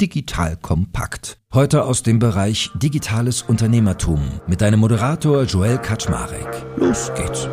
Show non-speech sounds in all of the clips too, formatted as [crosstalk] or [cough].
Digital Kompakt. Heute aus dem Bereich Digitales Unternehmertum mit deinem Moderator Joel Kaczmarek. Los geht's.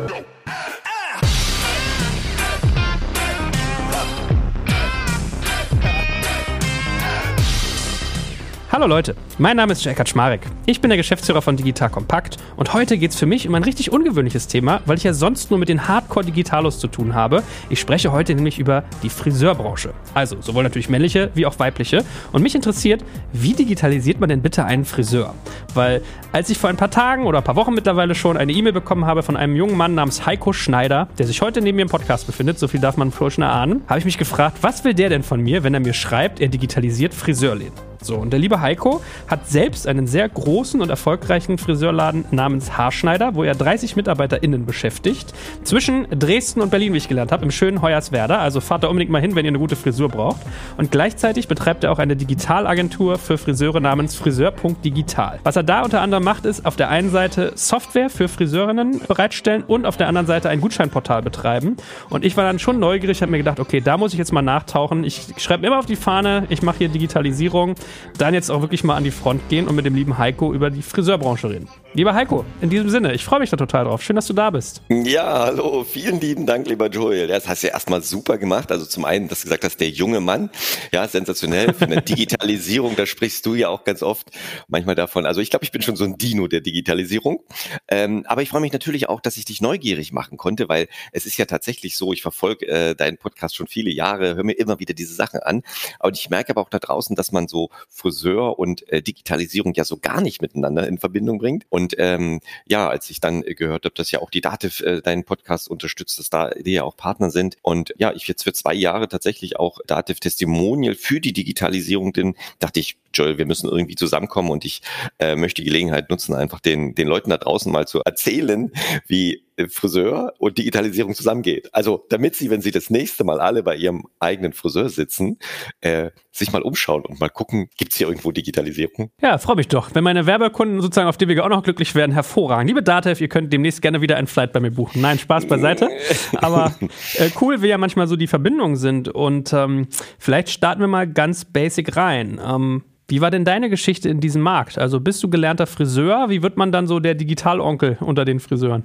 Hallo Leute, mein Name ist Jekka Schmarek. Ich bin der Geschäftsführer von Digital Kompakt und heute geht es für mich um ein richtig ungewöhnliches Thema, weil ich ja sonst nur mit den Hardcore-Digitalos zu tun habe. Ich spreche heute nämlich über die Friseurbranche. Also sowohl natürlich männliche wie auch weibliche. Und mich interessiert, wie digitalisiert man denn bitte einen Friseur? Weil als ich vor ein paar Tagen oder ein paar Wochen mittlerweile schon eine E-Mail bekommen habe von einem jungen Mann namens Heiko Schneider, der sich heute neben mir im Podcast befindet, so viel darf man schon erahnen, habe ich mich gefragt, was will der denn von mir, wenn er mir schreibt, er digitalisiert Friseurläden? So, und der liebe Heiko hat selbst einen sehr großen und erfolgreichen Friseurladen namens Haarschneider, wo er 30 MitarbeiterInnen beschäftigt. Zwischen Dresden und Berlin, wie ich gelernt habe, im schönen Hoyerswerda. Also fahrt da unbedingt mal hin, wenn ihr eine gute Frisur braucht. Und gleichzeitig betreibt er auch eine Digitalagentur für Friseure namens Friseur.digital. Was er da unter anderem macht, ist auf der einen Seite Software für Friseurinnen bereitstellen und auf der anderen Seite ein Gutscheinportal betreiben. Und ich war dann schon neugierig, habe mir gedacht, okay, da muss ich jetzt mal nachtauchen. Ich schreibe immer auf die Fahne, ich mache hier Digitalisierung dann jetzt auch wirklich mal an die Front gehen und mit dem lieben Heiko über die Friseurbranche reden. Lieber Heiko, in diesem Sinne, ich freue mich da total drauf. Schön, dass du da bist. Ja, hallo, vielen lieben Dank, lieber Joel. Das hast du ja erstmal super gemacht. Also zum einen, dass du gesagt hast, der junge Mann, ja, sensationell. Für eine [laughs] Digitalisierung, da sprichst du ja auch ganz oft manchmal davon. Also ich glaube, ich bin schon so ein Dino der Digitalisierung. Ähm, aber ich freue mich natürlich auch, dass ich dich neugierig machen konnte, weil es ist ja tatsächlich so, ich verfolge äh, deinen Podcast schon viele Jahre, höre mir immer wieder diese Sachen an. Aber ich merke aber auch da draußen, dass man so Friseur und äh, Digitalisierung ja so gar nicht miteinander in Verbindung bringt. Und ähm, ja, als ich dann äh, gehört habe, dass ja auch die Dativ äh, deinen Podcast unterstützt, dass da die ja auch Partner sind. Und ja, ich jetzt für zwei Jahre tatsächlich auch Dativ Testimonial für die Digitalisierung, denn dachte ich, Joel, wir müssen irgendwie zusammenkommen und ich äh, möchte die Gelegenheit nutzen, einfach den, den Leuten da draußen mal zu erzählen, wie Friseur und Digitalisierung zusammengeht. Also damit sie, wenn sie das nächste Mal alle bei ihrem eigenen Friseur sitzen, äh, sich mal umschauen und mal gucken, gibt es hier irgendwo Digitalisierung? Ja, freue mich doch. Wenn meine Werbekunden sozusagen auf dem Wege auch noch glücklich werden, hervorragend. Liebe Datev, ihr könnt demnächst gerne wieder ein Flight bei mir buchen. Nein, Spaß beiseite. [laughs] Aber äh, cool, wie ja manchmal so die Verbindungen sind. Und ähm, vielleicht starten wir mal ganz basic rein. Ähm, wie war denn deine Geschichte in diesem Markt? Also bist du gelernter Friseur? Wie wird man dann so der Digitalonkel unter den Friseuren?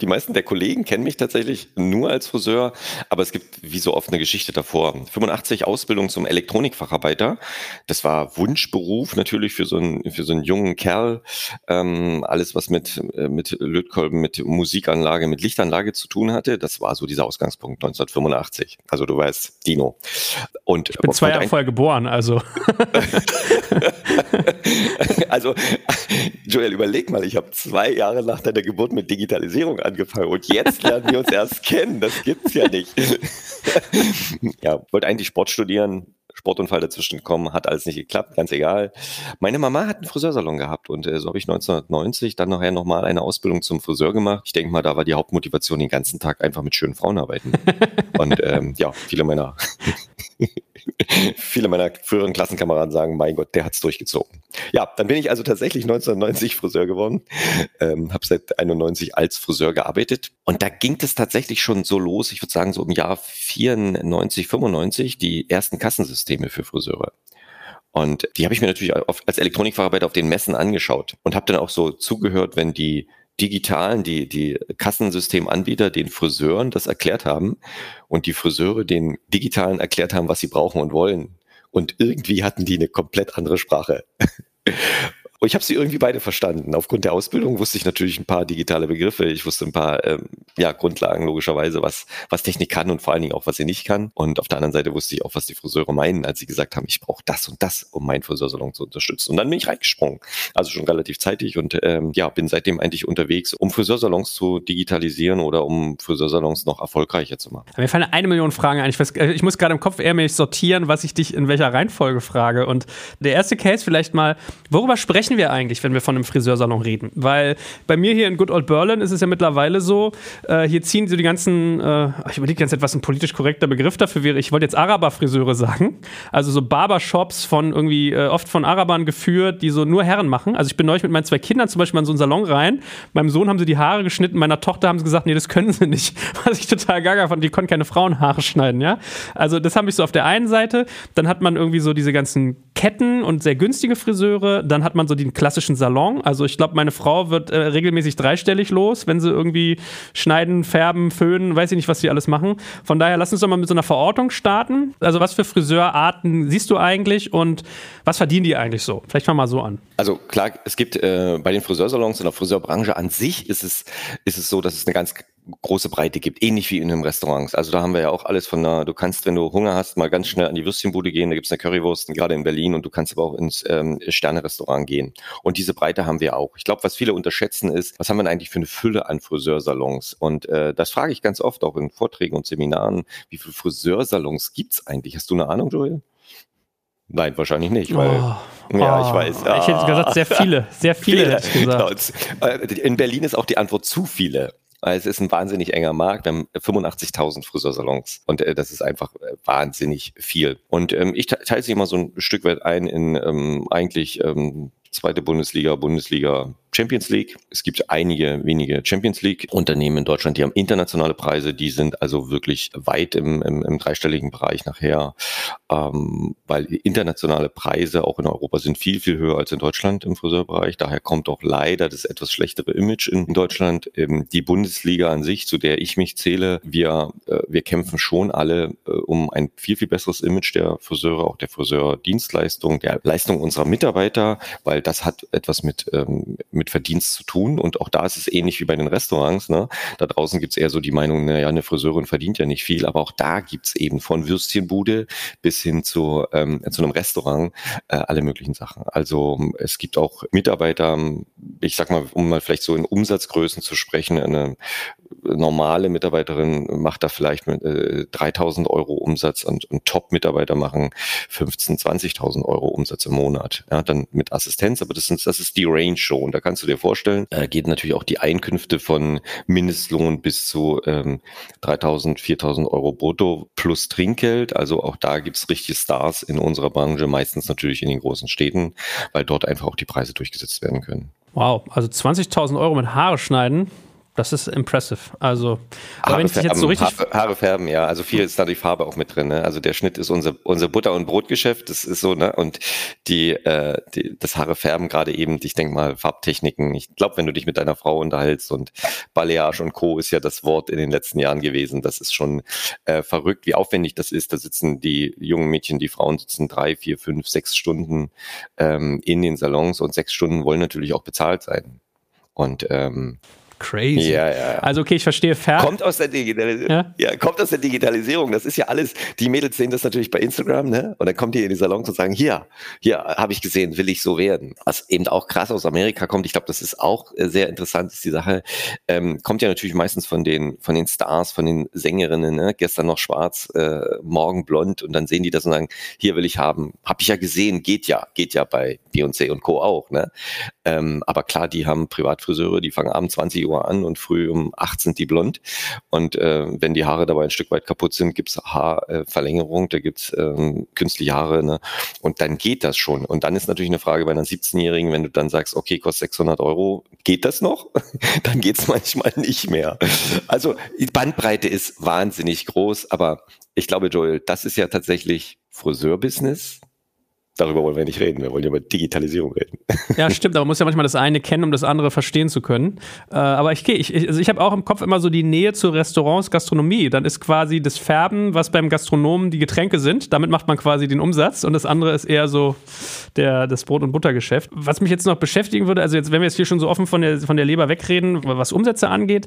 Die meisten der Kollegen kennen mich tatsächlich nur als Friseur, aber es gibt wie so oft eine Geschichte davor. 85 Ausbildung zum Elektronikfacharbeiter. Das war Wunschberuf natürlich für so einen, für so einen jungen Kerl. Ähm, alles, was mit, äh, mit Lötkolben, mit Musikanlage, mit Lichtanlage zu tun hatte, das war so dieser Ausgangspunkt 1985. Also du weißt, Dino. Und ich bin zwei Jahre vorher geboren, also. [laughs] also, [laughs] Joel, überleg mal, ich habe zwei Jahre nach deiner Geburt mit Digitalisierung angefangen und jetzt lernen wir uns erst kennen. Das gibt's ja nicht. [laughs] ja, wollte eigentlich Sport studieren, Sportunfall dazwischen gekommen, hat alles nicht geklappt, ganz egal. Meine Mama hat einen Friseursalon gehabt und äh, so habe ich 1990 dann nachher nochmal eine Ausbildung zum Friseur gemacht. Ich denke mal, da war die Hauptmotivation den ganzen Tag einfach mit schönen Frauen arbeiten. [laughs] und ähm, ja, viele meiner [laughs] Viele meiner früheren Klassenkameraden sagen, mein Gott, der hat's durchgezogen. Ja, dann bin ich also tatsächlich 1990 Friseur geworden, ähm, habe seit 91 als Friseur gearbeitet und da ging es tatsächlich schon so los, ich würde sagen so im Jahr 94, 95, die ersten Kassensysteme für Friseure. Und die habe ich mir natürlich als Elektronikfacharbeiter auf den Messen angeschaut und habe dann auch so zugehört, wenn die digitalen, die, die Kassensystemanbieter den Friseuren das erklärt haben und die Friseure den digitalen erklärt haben, was sie brauchen und wollen. Und irgendwie hatten die eine komplett andere Sprache. Und ich habe sie irgendwie beide verstanden. Aufgrund der Ausbildung wusste ich natürlich ein paar digitale Begriffe. Ich wusste ein paar ähm, ja, Grundlagen logischerweise, was, was Technik kann und vor allen Dingen auch, was sie nicht kann. Und auf der anderen Seite wusste ich auch, was die Friseure meinen, als sie gesagt haben, ich brauche das und das, um meinen Friseursalon zu unterstützen. Und dann bin ich reingesprungen. Also schon relativ zeitig und ähm, ja, bin seitdem eigentlich unterwegs, um Friseursalons zu digitalisieren oder um Friseursalons noch erfolgreicher zu machen. Mir fallen eine Million Fragen ein. Ich, weiß, ich muss gerade im Kopf eher mich sortieren, was ich dich in welcher Reihenfolge frage. Und der erste Case vielleicht mal, worüber sprechen sprechen wir eigentlich, wenn wir von einem Friseursalon reden? Weil bei mir hier in Good Old Berlin ist es ja mittlerweile so, äh, hier ziehen so die ganzen, äh, ich überlege ganz etwas ein politisch korrekter Begriff dafür wäre. Ich wollte jetzt Araber-Friseure sagen. Also so Barbershops von irgendwie, äh, oft von Arabern geführt, die so nur Herren machen. Also ich bin neulich mit meinen zwei Kindern zum Beispiel in so einen Salon rein. Meinem Sohn haben sie die Haare geschnitten, meiner Tochter haben sie gesagt, nee, das können sie nicht. [laughs] Was ich total gaga fand, die konnten keine Frauenhaare schneiden, ja. Also das habe ich so auf der einen Seite. Dann hat man irgendwie so diese ganzen Ketten und sehr günstige Friseure. Dann hat man so den klassischen Salon. Also ich glaube, meine Frau wird äh, regelmäßig dreistellig los, wenn sie irgendwie schneiden, färben, föhnen, weiß ich nicht, was sie alles machen. Von daher lass uns doch mal mit so einer Verortung starten. Also was für Friseurarten siehst du eigentlich und was verdienen die eigentlich so? Vielleicht fangen wir mal so an. Also klar, es gibt äh, bei den Friseursalons in der Friseurbranche an sich ist es, ist es so, dass es eine ganz große Breite gibt, ähnlich wie in einem Restaurant. Also da haben wir ja auch alles von da, du kannst, wenn du Hunger hast, mal ganz schnell an die Würstchenbude gehen, da gibt's eine Currywurst, gerade in Berlin, und du kannst aber auch ins ähm, Sterne-Restaurant gehen. Und diese Breite haben wir auch. Ich glaube, was viele unterschätzen ist, was haben wir denn eigentlich für eine Fülle an Friseursalons? Und äh, das frage ich ganz oft auch in Vorträgen und Seminaren, wie viele Friseursalons gibt's eigentlich? Hast du eine Ahnung, Joel? Nein, wahrscheinlich nicht, weil oh, ja, oh, ich weiß. Ah. Ich hätte gesagt, sehr viele, sehr viele. viele. [laughs] Genau. In Berlin ist auch die Antwort zu viele. Es ist ein wahnsinnig enger Markt. Wir haben 85.000 Friseursalons und äh, das ist einfach äh, wahnsinnig viel. Und ähm, ich teile sie immer so ein Stück weit ein in ähm, eigentlich ähm, zweite Bundesliga, Bundesliga, Champions League. Es gibt einige wenige Champions League Unternehmen in Deutschland, die haben internationale Preise, die sind also wirklich weit im, im, im dreistelligen Bereich nachher, ähm, weil internationale Preise auch in Europa sind viel, viel höher als in Deutschland im Friseurbereich. Daher kommt auch leider das etwas schlechtere Image in, in Deutschland. Ähm, die Bundesliga an sich, zu der ich mich zähle, wir, äh, wir kämpfen schon alle äh, um ein viel, viel besseres Image der Friseure, auch der Friseurdienstleistung, der Leistung unserer Mitarbeiter, weil das hat etwas mit, ähm, mit mit Verdienst zu tun. Und auch da ist es ähnlich wie bei den Restaurants. Ne? Da draußen gibt's eher so die Meinung, naja, eine Friseurin verdient ja nicht viel, aber auch da gibt's eben von Würstchenbude bis hin zu, ähm, zu einem Restaurant äh, alle möglichen Sachen. Also es gibt auch Mitarbeiter, ich sag mal, um mal vielleicht so in Umsatzgrößen zu sprechen, eine normale Mitarbeiterin macht da vielleicht mit äh, 3000 Euro Umsatz und, und Top-Mitarbeiter machen 15, 20.000 Euro Umsatz im Monat. Ja, dann mit Assistenz, aber das, ist das ist die Range schon. Da kannst du dir vorstellen, äh, geht natürlich auch die Einkünfte von Mindestlohn bis zu ähm, 3000, 4000 Euro brutto plus Trinkgeld. Also auch da gibt's richtige Stars in unserer Branche, meistens natürlich in den großen Städten, weil dort einfach auch die Preise durchgesetzt werden können. Wow, also 20.000 Euro mit Haare schneiden, das ist impressive. Also, Haare, wenn ich färben, so richtig Haare, Haare, färben, ja. Also viel ist da die Farbe auch mit drin. Ne? Also der Schnitt ist unser unser Butter- und Brotgeschäft. Das ist so ne und die, äh, die das Haare färben gerade eben. Ich denke mal Farbtechniken. Ich glaube, wenn du dich mit deiner Frau unterhältst und Balayage und Co. ist ja das Wort in den letzten Jahren gewesen. Das ist schon äh, verrückt, wie aufwendig das ist. Da sitzen die jungen Mädchen, die Frauen sitzen drei, vier, fünf, sechs Stunden ähm, in den Salons und sechs Stunden wollen natürlich auch bezahlt sein. Und ähm, Crazy. Ja, ja. Also okay, ich verstehe Fer Kommt aus der Digitalisierung. Ja? ja? kommt aus der Digitalisierung. Das ist ja alles. Die Mädels sehen das natürlich bei Instagram, ne? Und dann kommt die in die Salons und sagen, hier, hier habe ich gesehen, will ich so werden. Was eben auch krass aus Amerika kommt. Ich glaube, das ist auch äh, sehr interessant, ist die Sache. Ähm, kommt ja natürlich meistens von den von den Stars, von den Sängerinnen. Ne? Gestern noch schwarz, äh, morgen blond und dann sehen die das und sagen, hier will ich haben. Hab ich ja gesehen, geht ja, geht ja bei Beyoncé und Co. auch. Ne? Ähm, aber klar, die haben Privatfriseure, die fangen abends 20 Uhr an und früh um acht sind die blond. Und äh, wenn die Haare dabei ein Stück weit kaputt sind, gibt's Haarverlängerung, da gibt's ähm, künstliche Haare. Ne? Und dann geht das schon. Und dann ist natürlich eine Frage bei einer 17-Jährigen, wenn du dann sagst, okay, kostet 600 Euro, geht das noch? [laughs] dann geht's manchmal nicht mehr. Also die Bandbreite ist wahnsinnig groß, aber ich glaube, Joel, das ist ja tatsächlich Friseurbusiness Darüber wollen wir nicht reden. Wir wollen ja über Digitalisierung reden. Ja, [laughs] stimmt. Aber man muss ja manchmal das eine kennen, um das andere verstehen zu können. Äh, aber ich gehe, ich, also ich habe auch im Kopf immer so die Nähe zu Restaurants, Gastronomie. Dann ist quasi das Färben, was beim Gastronomen die Getränke sind. Damit macht man quasi den Umsatz. Und das andere ist eher so der, das Brot- und Buttergeschäft. Was mich jetzt noch beschäftigen würde, also jetzt, wenn wir jetzt hier schon so offen von der, von der Leber wegreden, was Umsätze angeht,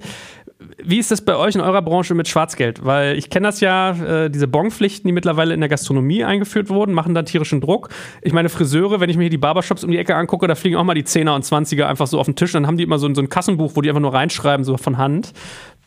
wie ist das bei euch in eurer Branche mit Schwarzgeld? Weil ich kenne das ja, äh, diese Bonpflichten, die mittlerweile in der Gastronomie eingeführt wurden, machen dann tierischen Druck. Ich meine, Friseure, wenn ich mir hier die Barbershops um die Ecke angucke, da fliegen auch mal die 10er und 20er einfach so auf den Tisch. Dann haben die immer so, so ein Kassenbuch, wo die einfach nur reinschreiben, so von Hand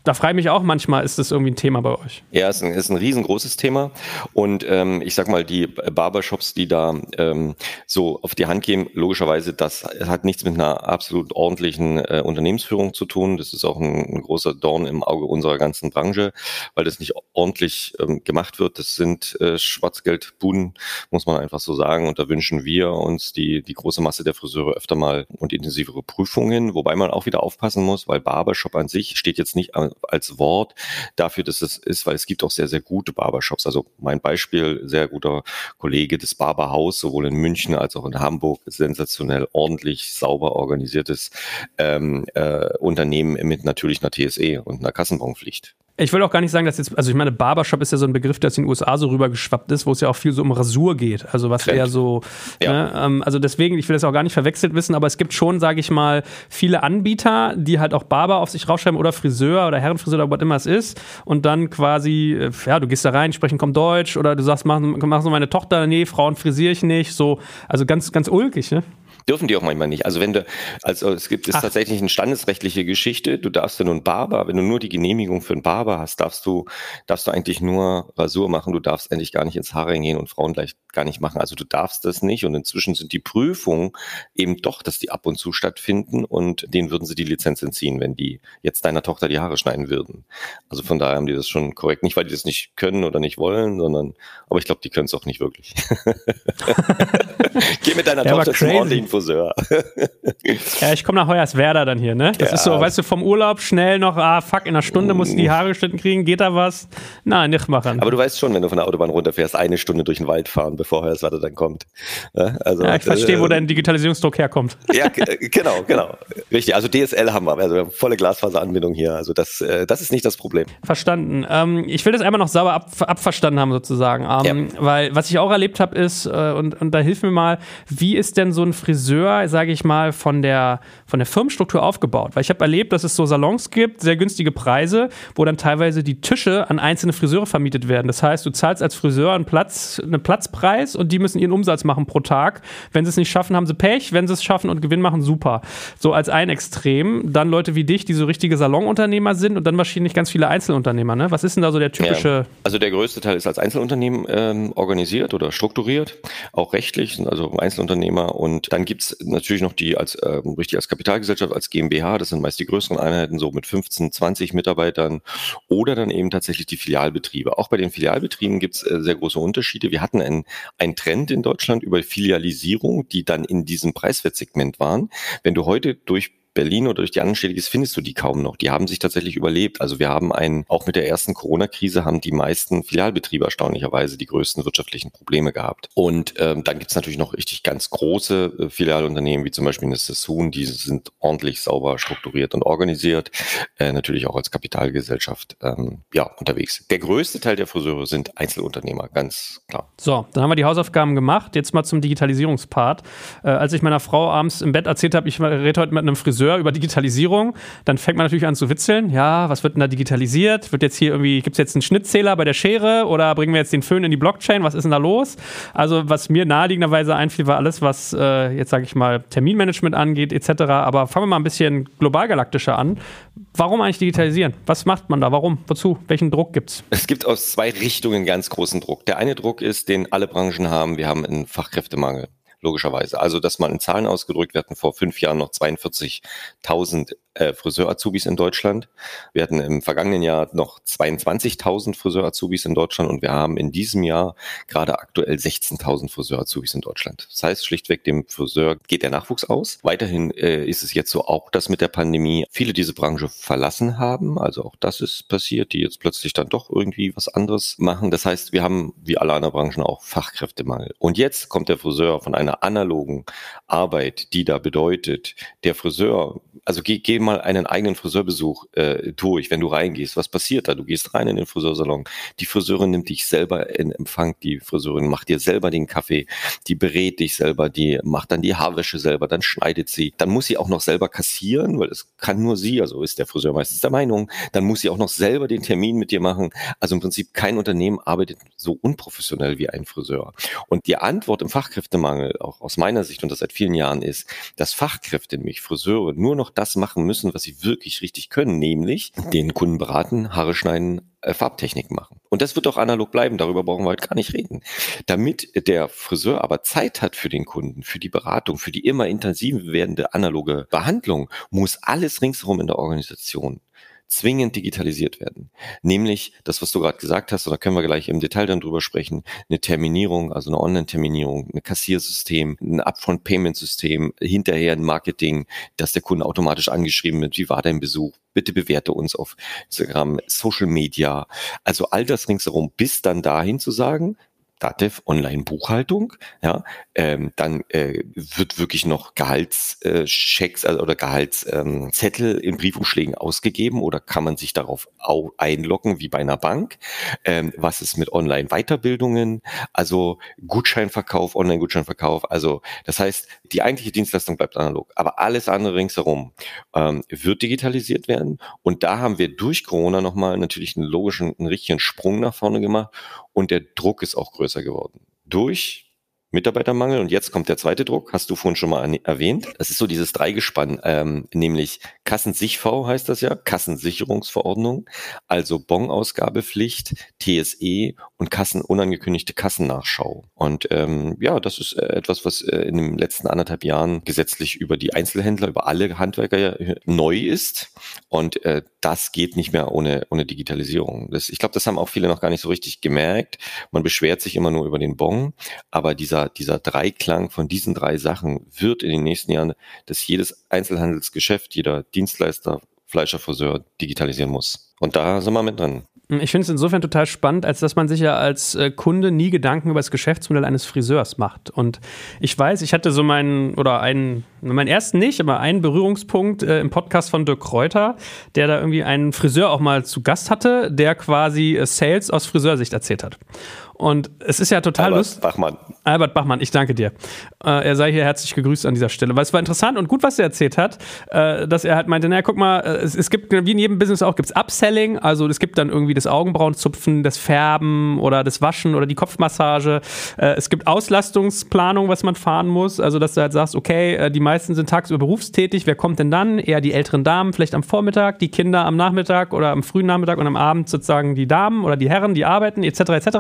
da frage ich mich auch manchmal, ist das irgendwie ein Thema bei euch? Ja, es ist ein, ist ein riesengroßes Thema. Und ähm, ich sag mal, die Barbershops, die da ähm, so auf die Hand gehen, logischerweise, das hat nichts mit einer absolut ordentlichen äh, Unternehmensführung zu tun. Das ist auch ein, ein, großer Dorn im Auge unserer ganzen Branche, weil das nicht ordentlich ähm, gemacht wird. Das sind äh, Schwarzgeldbuden, muss man einfach so sagen. Und da wünschen wir uns die, die große Masse der Friseure öfter mal und intensivere Prüfungen, wobei man auch wieder aufpassen muss, weil Barbershop an sich steht jetzt nicht als Wort dafür, dass es ist, weil es gibt auch sehr, sehr gute Barbershops. Also mein Beispiel, sehr guter Kollege des Barberhaus, sowohl in München als auch in Hamburg, sensationell ordentlich, sauber organisiertes ähm, äh, Unternehmen mit natürlich einer TSE und einer Kassenbonpflicht. Ich will auch gar nicht sagen, dass jetzt, also ich meine, Barbershop ist ja so ein Begriff, der aus den USA so rübergeschwappt ist, wo es ja auch viel so um Rasur geht. Also was Trend. eher so, ja. ne, ähm, also deswegen, ich will das auch gar nicht verwechselt wissen, aber es gibt schon, sage ich mal, viele Anbieter, die halt auch Barber auf sich rausschreiben oder Friseur oder Herrenfriseur oder was immer es ist und dann quasi, äh, ja, du gehst da rein, sprechen kommt Deutsch oder du sagst, mach, mach so meine Tochter, nee, Frauen frisiere ich nicht, so, also ganz, ganz ulkig, ne? Dürfen die auch manchmal nicht. Also wenn du, also es gibt es tatsächlich eine standesrechtliche Geschichte, du darfst ja nur einen Barber, wenn du nur die Genehmigung für einen Barber hast, darfst du, darfst du eigentlich nur Rasur machen, du darfst endlich gar nicht ins Haar gehen und Frauen gleich gar nicht machen. Also du darfst das nicht und inzwischen sind die Prüfungen eben doch, dass die ab und zu stattfinden und denen würden sie die Lizenz entziehen, wenn die jetzt deiner Tochter die Haare schneiden würden. Also von daher haben die das schon korrekt. Nicht, weil die das nicht können oder nicht wollen, sondern, aber ich glaube, die können es auch nicht wirklich. [laughs] [laughs] [laughs] Geh mit deiner ja, Tochter zum ordentlichen Friseur. [laughs] ja, ich komme nach Hoyerswerda dann hier, ne? Das ja. ist so, weißt du, vom Urlaub schnell noch, ah, fuck, in einer Stunde musst du die Haare geschnitten kriegen, geht da was? Na, nicht machen. Aber du weißt schon, wenn du von der Autobahn runterfährst, eine Stunde durch den Wald fahren, bevor Hoyerswerda dann kommt. Ja, also, ja ich verstehe, äh, wo dein Digitalisierungsdruck herkommt. [laughs] Ja, genau, genau. Richtig, also DSL haben wir, also wir haben volle Glasfaseranbindung hier, also das, äh, das ist nicht das Problem. Verstanden. Ähm, ich will das einmal noch sauber ab, abverstanden haben sozusagen, ähm, ja. weil was ich auch erlebt habe ist, äh, und, und da hilf mir mal, wie ist denn so ein Friseur, sage ich mal, von der, von der Firmenstruktur aufgebaut? Weil ich habe erlebt, dass es so Salons gibt, sehr günstige Preise, wo dann teilweise die Tische an einzelne Friseure vermietet werden. Das heißt, du zahlst als Friseur einen, Platz, einen Platzpreis und die müssen ihren Umsatz machen pro Tag. Wenn sie es nicht schaffen, haben sie Pech. Wenn sie es schaffen und Gewinn machen, super. So als ein Extrem. Dann Leute wie dich, die so richtige Salonunternehmer sind und dann wahrscheinlich ganz viele Einzelunternehmer. Ne? Was ist denn da so der typische? Ja. Also der größte Teil ist als Einzelunternehmen ähm, organisiert oder strukturiert, auch rechtlich, also Einzelunternehmer. Und dann gibt es natürlich noch die als ähm, richtig als Kapitalgesellschaft, als GmbH, das sind meist die größeren Einheiten, so mit 15, 20 Mitarbeitern oder dann eben tatsächlich die Filialbetriebe. Auch bei den Filialbetrieben gibt es äh, sehr große Unterschiede. Wir hatten einen, einen Trend in Deutschland über Filialisierung, die dann in diesem Preiswertsegment waren. Wenn du heute durch Berlin oder durch die anderen Städte findest du die kaum noch. Die haben sich tatsächlich überlebt. Also wir haben einen, auch mit der ersten Corona-Krise haben die meisten Filialbetriebe erstaunlicherweise die größten wirtschaftlichen Probleme gehabt. Und ähm, dann gibt's natürlich noch richtig ganz große äh, Filialunternehmen, wie zum Beispiel eine Sassoon, die sind ordentlich sauber strukturiert und organisiert, äh, natürlich auch als Kapitalgesellschaft ähm, ja, unterwegs. Der größte Teil der Friseure sind Einzelunternehmer, ganz klar. So, dann haben wir die Hausaufgaben gemacht. Jetzt mal zum Digitalisierungspart. Äh, als ich meiner Frau abends im Bett erzählt habe, ich rede heute mit einem Friseur, Friseur über Digitalisierung, dann fängt man natürlich an zu witzeln. Ja, was wird denn da digitalisiert? Wird jetzt hier irgendwie, gibt es jetzt einen Schnittzähler bei der Schere oder bringen wir jetzt den Föhn in die Blockchain? Was ist denn da los? Also, was mir naheliegenderweise einfiel, war alles, was äh, jetzt sage ich mal Terminmanagement angeht, etc. Aber fangen wir mal ein bisschen globalgalaktischer an. Warum eigentlich digitalisieren? Was macht man da? Warum? Wozu? Welchen Druck gibt es? Es gibt aus zwei Richtungen ganz großen Druck. Der eine Druck ist, den alle Branchen haben. Wir haben einen Fachkräftemangel logischerweise. Also, dass man in Zahlen ausgedrückt, wir hatten vor fünf Jahren noch 42.000 äh, Friseur-Azubis in Deutschland. Wir hatten im vergangenen Jahr noch 22.000 Friseur-Azubis in Deutschland und wir haben in diesem Jahr gerade aktuell 16.000 Friseur-Azubis in Deutschland. Das heißt schlichtweg, dem Friseur geht der Nachwuchs aus. Weiterhin äh, ist es jetzt so auch, dass mit der Pandemie viele diese Branche verlassen haben. Also auch das ist passiert, die jetzt plötzlich dann doch irgendwie was anderes machen. Das heißt, wir haben wie alle anderen Branchen auch Fachkräftemangel. Und jetzt kommt der Friseur von einer analogen Arbeit, die da bedeutet, der Friseur, also geh, geh mal einen eigenen Friseurbesuch äh, durch, wenn du reingehst. Was passiert da? Du gehst rein in den Friseursalon. Die Friseurin nimmt dich selber in Empfang. Die Friseurin macht dir selber den Kaffee. Die berät dich selber. Die macht dann die Haarwäsche selber. Dann schneidet sie. Dann muss sie auch noch selber kassieren, weil es kann nur sie, also ist der Friseur meistens der Meinung. Dann muss sie auch noch selber den Termin mit dir machen. Also im Prinzip kein Unternehmen arbeitet so unprofessionell wie ein Friseur. Und die Antwort im Fachkräftemangel, auch aus meiner Sicht und das seit vielen Jahren ist, dass Fachkräfte, nämlich Friseure, nur noch das machen müssen, was sie wirklich richtig können, nämlich den Kunden beraten, Haare schneiden, äh, Farbtechnik machen. Und das wird auch analog bleiben, darüber brauchen wir heute gar nicht reden. Damit der Friseur aber Zeit hat für den Kunden, für die Beratung, für die immer intensiver werdende analoge Behandlung, muss alles ringsherum in der Organisation zwingend digitalisiert werden. Nämlich das, was du gerade gesagt hast, und da können wir gleich im Detail dann drüber sprechen, eine Terminierung, also eine Online-Terminierung, ein Kassiersystem, ein Upfront-Payment-System, hinterher ein Marketing, dass der Kunde automatisch angeschrieben wird, wie war dein Besuch, bitte bewerte uns auf Instagram, Social Media, also all das ringsherum, bis dann dahin zu sagen, Datev Online-Buchhaltung, ja, ähm, dann äh, wird wirklich noch Gehaltschecks also, oder Gehaltszettel ähm, in Briefumschlägen ausgegeben oder kann man sich darauf einloggen wie bei einer Bank? Ähm, was ist mit Online-Weiterbildungen? Also Gutscheinverkauf, Online-Gutscheinverkauf. Also das heißt, die eigentliche Dienstleistung bleibt analog, aber alles andere ringsherum ähm, wird digitalisiert werden. Und da haben wir durch Corona nochmal natürlich einen logischen, einen richtigen Sprung nach vorne gemacht und der Druck ist auch größer geworden. Durch Mitarbeitermangel. Und jetzt kommt der zweite Druck, hast du vorhin schon mal erwähnt. Das ist so dieses Dreigespann, ähm, nämlich Kassensichv heißt das ja, Kassensicherungsverordnung, also Bon-Ausgabepflicht, TSE und Kassenunangekündigte Kassennachschau. Und ähm, ja, das ist äh, etwas, was äh, in den letzten anderthalb Jahren gesetzlich über die Einzelhändler, über alle Handwerker äh, neu ist. Und äh, das geht nicht mehr ohne, ohne Digitalisierung. Das, ich glaube, das haben auch viele noch gar nicht so richtig gemerkt. Man beschwert sich immer nur über den Bon, aber dieser dieser, Dreiklang von diesen drei Sachen wird in den nächsten Jahren, dass jedes Einzelhandelsgeschäft, jeder Dienstleister, Fleischer, Friseur digitalisieren muss. Und da sind wir mit drin. Ich finde es insofern total spannend, als dass man sich ja als äh, Kunde nie Gedanken über das Geschäftsmodell eines Friseurs macht. Und ich weiß, ich hatte so meinen, oder einen, meinen ersten nicht, aber einen Berührungspunkt äh, im Podcast von Dirk Kräuter, der da irgendwie einen Friseur auch mal zu Gast hatte, der quasi äh, Sales aus Friseursicht erzählt hat. Und es ist ja total lustig. Bachmann. Albert Bachmann, ich danke dir. Äh, er sei hier herzlich gegrüßt an dieser Stelle. Weil es war interessant und gut, was er erzählt hat, äh, dass er halt meinte, naja, guck mal, äh, es, es, gibt, wie in jedem Business auch, gibt es Upselling, also es gibt dann irgendwie das Augenbrauenzupfen, das Färben oder das Waschen oder die Kopfmassage. Äh, es gibt Auslastungsplanung, was man fahren muss, also dass du halt sagst, okay, äh, die meisten sind tagsüber berufstätig, wer kommt denn dann? Eher die älteren Damen, vielleicht am Vormittag, die Kinder am Nachmittag oder am frühen Nachmittag und am Abend sozusagen die Damen oder die Herren, die arbeiten, etc., etc.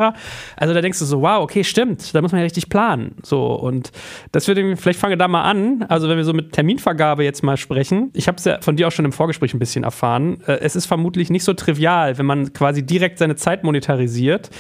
Also da denkst du so, wow, okay, stimmt, da muss man ja richtig planen. So, und das würde vielleicht fange da mal an. Also, wenn wir so mit Terminvergabe jetzt mal sprechen, ich habe es ja von dir auch schon im Vorgespräch ein bisschen erfahren. Äh, es ist vermutlich nicht so trivial, wenn man quasi direkt seine Zeit monetarisiert,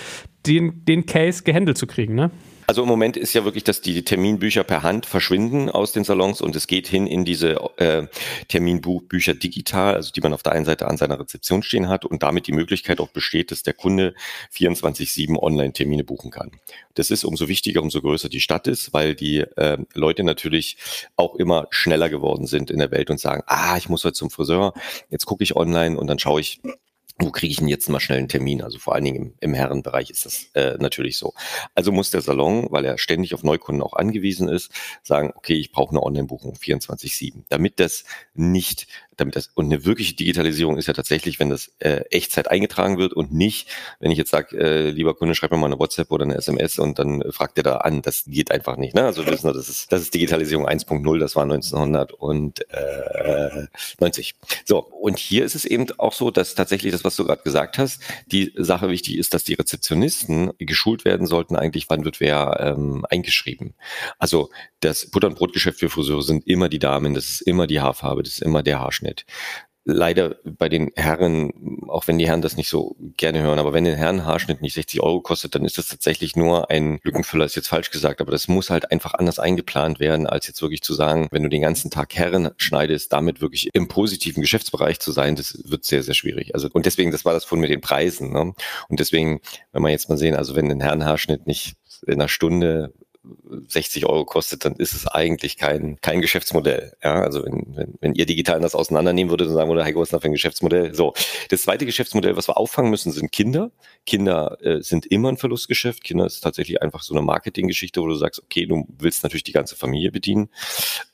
den, den Case gehandelt zu kriegen, ne? Also im Moment ist ja wirklich, dass die Terminbücher per Hand verschwinden aus den Salons und es geht hin in diese äh, Terminbuchbücher digital, also die man auf der einen Seite an seiner Rezeption stehen hat und damit die Möglichkeit auch besteht, dass der Kunde 24-7 Online-Termine buchen kann. Das ist umso wichtiger, umso größer die Stadt ist, weil die äh, Leute natürlich auch immer schneller geworden sind in der Welt und sagen, ah, ich muss heute zum Friseur, jetzt gucke ich online und dann schaue ich, wo kriege ich denn jetzt mal schnell einen Termin? Also vor allen Dingen im, im Herrenbereich ist das äh, natürlich so. Also muss der Salon, weil er ständig auf Neukunden auch angewiesen ist, sagen, okay, ich brauche eine Online-Buchung 24-7. Damit das nicht damit das, und eine wirkliche Digitalisierung ist ja tatsächlich, wenn das äh, Echtzeit eingetragen wird und nicht, wenn ich jetzt sage, äh, lieber Kunde, schreib mir mal eine WhatsApp oder eine SMS und dann äh, fragt er da an. Das geht einfach nicht. Ne? Also wir wissen, das ist, das ist Digitalisierung 1.0, das war 1990. So, und hier ist es eben auch so, dass tatsächlich das, was du gerade gesagt hast, die Sache wichtig ist, dass die Rezeptionisten geschult werden sollten, eigentlich, wann wird wer ähm, eingeschrieben. Also das Butter- und Brotgeschäft für Friseure sind immer die Damen, das ist immer die Haarfarbe, das ist immer der Haarschnitt Haarschnitt leider bei den Herren, auch wenn die Herren das nicht so gerne hören, aber wenn den Herren Haarschnitt nicht 60 Euro kostet, dann ist das tatsächlich nur ein Lückenfüller, ist jetzt falsch gesagt, aber das muss halt einfach anders eingeplant werden, als jetzt wirklich zu sagen, wenn du den ganzen Tag Herren schneidest, damit wirklich im positiven Geschäftsbereich zu sein, das wird sehr, sehr schwierig. Also, und deswegen, das war das von mit den Preisen, ne? Und deswegen, wenn wir jetzt mal sehen, also wenn ein Herrenhaarschnitt nicht in einer Stunde 60 Euro kostet, dann ist es eigentlich kein, kein Geschäftsmodell. Ja, also wenn, wenn, wenn ihr digital das auseinandernehmen würdet und sagen würde, Heiko, was ist das für ein Geschäftsmodell? So. Das zweite Geschäftsmodell, was wir auffangen müssen, sind Kinder. Kinder äh, sind immer ein Verlustgeschäft. Kinder ist tatsächlich einfach so eine Marketinggeschichte, wo du sagst, okay, du willst natürlich die ganze Familie bedienen.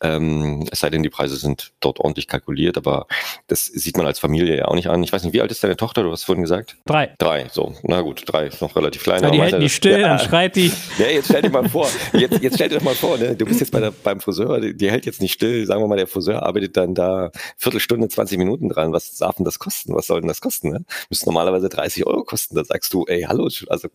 Ähm, es sei denn, die Preise sind dort ordentlich kalkuliert, aber das sieht man als Familie ja auch nicht an. Ich weiß nicht, wie alt ist deine Tochter? Du hast vorhin gesagt? Drei. Drei, so. Na gut, drei ist noch relativ klein. Ja, die hält nicht still, ja. dann schreit die. Ja, jetzt stell dir mal vor, [laughs] Jetzt, jetzt stell dir doch mal vor, ne? du bist jetzt bei der, beim Friseur, die, hält jetzt nicht still, sagen wir mal, der Friseur arbeitet dann da Viertelstunde, 20 Minuten dran. Was darf denn das kosten? Was soll denn das kosten? Ne? Müsste normalerweise 30 Euro kosten. Da sagst du, ey, hallo, also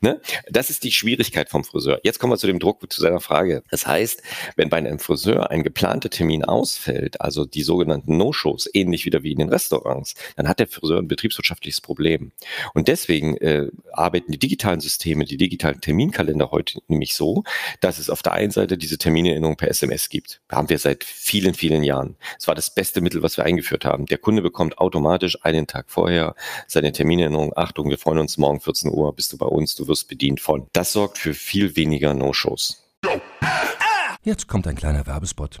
ne? Das ist die Schwierigkeit vom Friseur. Jetzt kommen wir zu dem Druck zu seiner Frage. Das heißt, wenn bei einem Friseur ein geplanter Termin ausfällt, also die sogenannten No-Shows, ähnlich wieder wie in den Restaurants, dann hat der Friseur ein betriebswirtschaftliches Problem. Und deswegen äh, arbeiten die digitalen Systeme, die digitalen Terminkalender heute nämlich so, dass es auf der einen Seite diese Terminerinnerung per SMS gibt. Haben wir seit vielen, vielen Jahren. Es war das beste Mittel, was wir eingeführt haben. Der Kunde bekommt automatisch einen Tag vorher seine Terminerinnerung. Achtung, wir freuen uns morgen 14 Uhr, bist du bei uns, du wirst bedient von. Das sorgt für viel weniger No-Shows. Jetzt kommt ein kleiner Werbespot.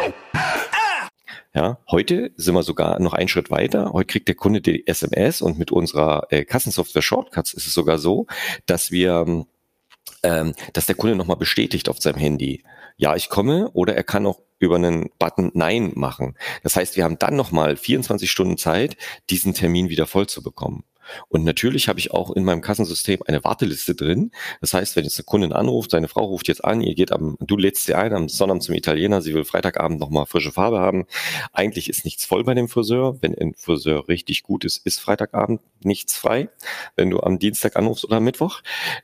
Ja, heute sind wir sogar noch einen Schritt weiter. Heute kriegt der Kunde die SMS und mit unserer äh, Kassensoftware Shortcuts ist es sogar so, dass wir, ähm, dass der Kunde nochmal bestätigt auf seinem Handy, ja, ich komme, oder er kann auch über einen Button Nein machen. Das heißt, wir haben dann nochmal 24 Stunden Zeit, diesen Termin wieder voll zu bekommen. Und natürlich habe ich auch in meinem Kassensystem eine Warteliste drin. Das heißt, wenn jetzt eine Kundin anruft, seine Frau ruft jetzt an, ihr geht am, du lädst sie ein am Sonnabend zum Italiener, sie will Freitagabend nochmal frische Farbe haben. Eigentlich ist nichts voll bei dem Friseur. Wenn ein Friseur richtig gut ist, ist Freitagabend nichts frei. Wenn du am Dienstag anrufst oder am Mittwoch,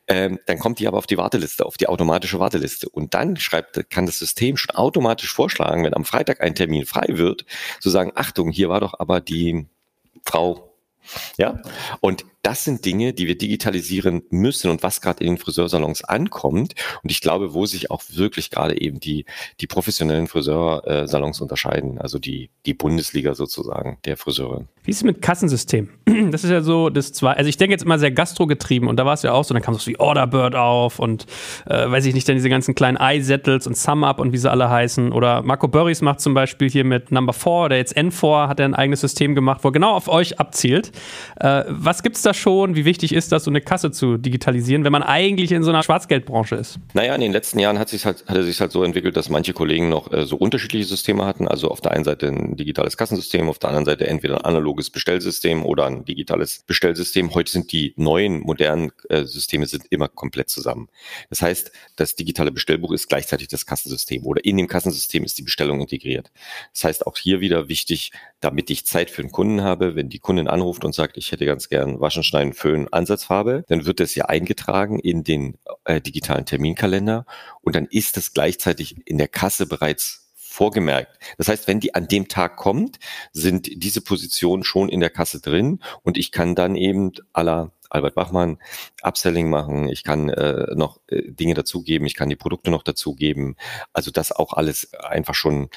ähm, dann kommt die aber auf die Warteliste, auf die automatische Warteliste. Und dann schreibt, kann das System schon automatisch vorschlagen, wenn am Freitag ein Termin frei wird, zu sagen, Achtung, hier war doch aber die Frau ja, und das sind Dinge, die wir digitalisieren müssen und was gerade in den Friseursalons ankommt. Und ich glaube, wo sich auch wirklich gerade eben die, die professionellen Friseursalons unterscheiden, also die, die Bundesliga sozusagen der Friseure. Wie ist es mit Kassensystem? [clears throat] Das ist ja so das zwei, also ich denke jetzt immer sehr gastrogetrieben und da war es ja auch so, dann kam so wie Orderbird auf und äh, weiß ich nicht, dann diese ganzen kleinen iSettles und SumUp und wie sie alle heißen. Oder Marco Burris macht zum Beispiel hier mit Number 4 oder jetzt N4 hat er ein eigenes System gemacht, wo genau auf euch abzielt. Äh, was es da schon? Wie wichtig ist das, so eine Kasse zu digitalisieren, wenn man eigentlich in so einer Schwarzgeldbranche ist? Naja, in den letzten Jahren hat, halt, hat es sich halt so entwickelt, dass manche Kollegen noch äh, so unterschiedliche Systeme hatten. Also auf der einen Seite ein digitales Kassensystem, auf der anderen Seite entweder ein analoges Bestellsystem oder ein digitales Bestellsystem. Heute sind die neuen, modernen äh, Systeme sind immer komplett zusammen. Das heißt, das digitale Bestellbuch ist gleichzeitig das Kassensystem oder in dem Kassensystem ist die Bestellung integriert. Das heißt, auch hier wieder wichtig, damit ich Zeit für den Kunden habe, wenn die Kundin anruft und sagt, ich hätte ganz gern Waschen, Schneiden, Föhn, Ansatzfarbe, dann wird das ja eingetragen in den äh, digitalen Terminkalender. Und dann ist das gleichzeitig in der Kasse bereits vorgemerkt. Das heißt, wenn die an dem Tag kommt, sind diese Positionen schon in der Kasse drin. Und ich kann dann eben aller Albert Bachmann Upselling machen, ich kann äh, noch äh, Dinge dazugeben, ich kann die Produkte noch dazugeben. Also das auch alles einfach schon,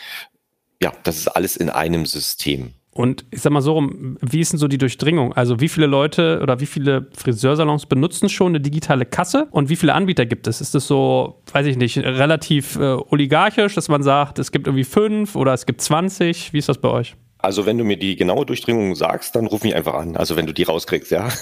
ja, das ist alles in einem System. Und ich sag mal so rum, wie ist denn so die Durchdringung? Also wie viele Leute oder wie viele Friseursalons benutzen schon eine digitale Kasse und wie viele Anbieter gibt es? Ist das so, weiß ich nicht, relativ äh, oligarchisch, dass man sagt, es gibt irgendwie fünf oder es gibt 20? Wie ist das bei euch? Also wenn du mir die genaue Durchdringung sagst, dann ruf mich einfach an. Also wenn du die rauskriegst, ja. [laughs]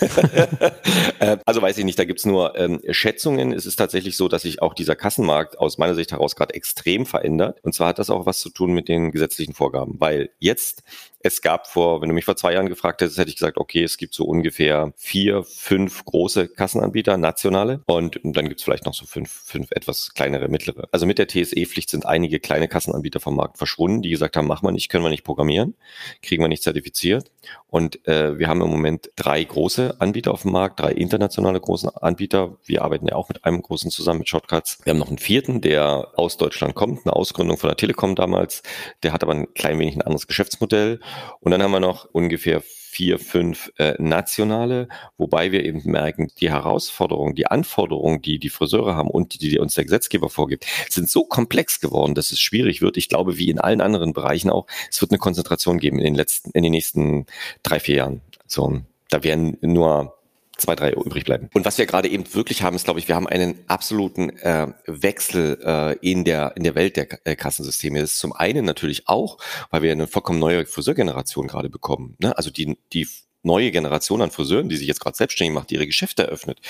Äh, also weiß ich nicht, da gibt's nur ähm, Schätzungen. Es ist tatsächlich so, dass sich auch dieser Kassenmarkt aus meiner Sicht heraus gerade extrem verändert. Und zwar hat das auch was zu tun mit den gesetzlichen Vorgaben. Weil jetzt es gab vor, wenn du mich vor zwei Jahren gefragt hättest, hätte ich gesagt, okay, es gibt so ungefähr vier, fünf große Kassenanbieter, nationale, und dann gibt es vielleicht noch so fünf, fünf etwas kleinere, mittlere. Also mit der TSE-Pflicht sind einige kleine Kassenanbieter vom Markt verschwunden, die gesagt haben, machen wir nicht, können wir nicht programmieren, kriegen wir nicht zertifiziert. Und äh, wir haben im Moment drei große Anbieter auf dem Markt, drei internationale große Anbieter. Wir arbeiten ja auch mit einem großen zusammen mit Shortcuts. Wir haben noch einen vierten, der aus Deutschland kommt, eine Ausgründung von der Telekom damals. Der hat aber ein klein wenig ein anderes Geschäftsmodell und dann haben wir noch ungefähr vier, fünf äh, nationale, wobei wir eben merken, die Herausforderungen, die Anforderungen, die die Friseure haben und die, die uns der Gesetzgeber vorgibt, sind so komplex geworden, dass es schwierig wird. Ich glaube, wie in allen anderen Bereichen auch, es wird eine Konzentration geben in den letzten, in den nächsten drei, vier Jahren. So, da werden nur zwei, drei übrig bleiben. Und was wir gerade eben wirklich haben, ist, glaube ich, wir haben einen absoluten äh, Wechsel äh, in der in der Welt der äh, Kassensysteme. Das ist zum einen natürlich auch, weil wir eine vollkommen neue Friseurgeneration gerade bekommen. Ne? Also die die neue Generation an Friseuren, die sich jetzt gerade selbstständig macht, die ihre Geschäfte eröffnet,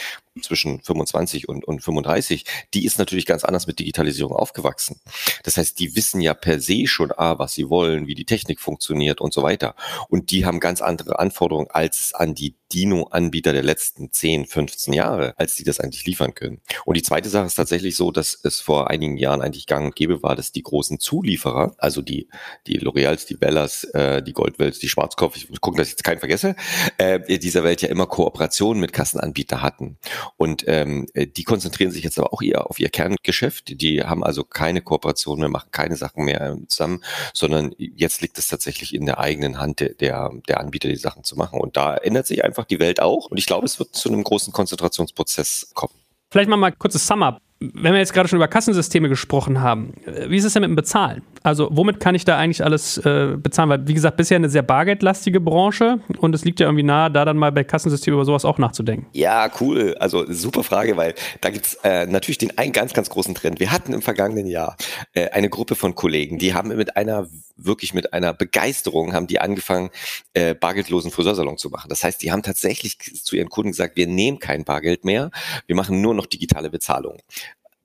zwischen 25 und, und 35, die ist natürlich ganz anders mit Digitalisierung aufgewachsen. Das heißt, die wissen ja per se schon, ah, was sie wollen, wie die Technik funktioniert und so weiter. Und die haben ganz andere Anforderungen als an die Dino-Anbieter der letzten 10, 15 Jahre, als die das eigentlich liefern können. Und die zweite Sache ist tatsächlich so, dass es vor einigen Jahren eigentlich gang und gäbe war, dass die großen Zulieferer, also die, die L'Oreals, die Bellas, äh, die Goldwells, die Schwarzkopf, ich muss gucken, dass ich jetzt keinen vergesse, äh, dieser Welt ja immer Kooperationen mit Kassenanbieter hatten. Und ähm, die konzentrieren sich jetzt aber auch eher auf ihr Kerngeschäft. Die haben also keine Kooperation mehr, machen keine Sachen mehr zusammen, sondern jetzt liegt es tatsächlich in der eigenen Hand der, der Anbieter, die Sachen zu machen. Und da ändert sich einfach die Welt auch. Und ich glaube, es wird zu einem großen Konzentrationsprozess kommen. Vielleicht mal mal kurzes Sum-up wenn wir jetzt gerade schon über Kassensysteme gesprochen haben, äh, wie ist es denn mit dem Bezahlen? Also womit kann ich da eigentlich alles äh, bezahlen? Weil, wie gesagt, bisher eine sehr bargeldlastige Branche und es liegt ja irgendwie nahe, da dann mal bei Kassensystemen über sowas auch nachzudenken. Ja, cool. Also super Frage, weil da gibt's äh, natürlich den einen ganz, ganz großen Trend. Wir hatten im vergangenen Jahr äh, eine Gruppe von Kollegen, die haben mit einer, wirklich mit einer Begeisterung, haben die angefangen, äh, bargeldlosen Friseursalon zu machen. Das heißt, die haben tatsächlich zu ihren Kunden gesagt, wir nehmen kein Bargeld mehr, wir machen nur noch digitale Bezahlung.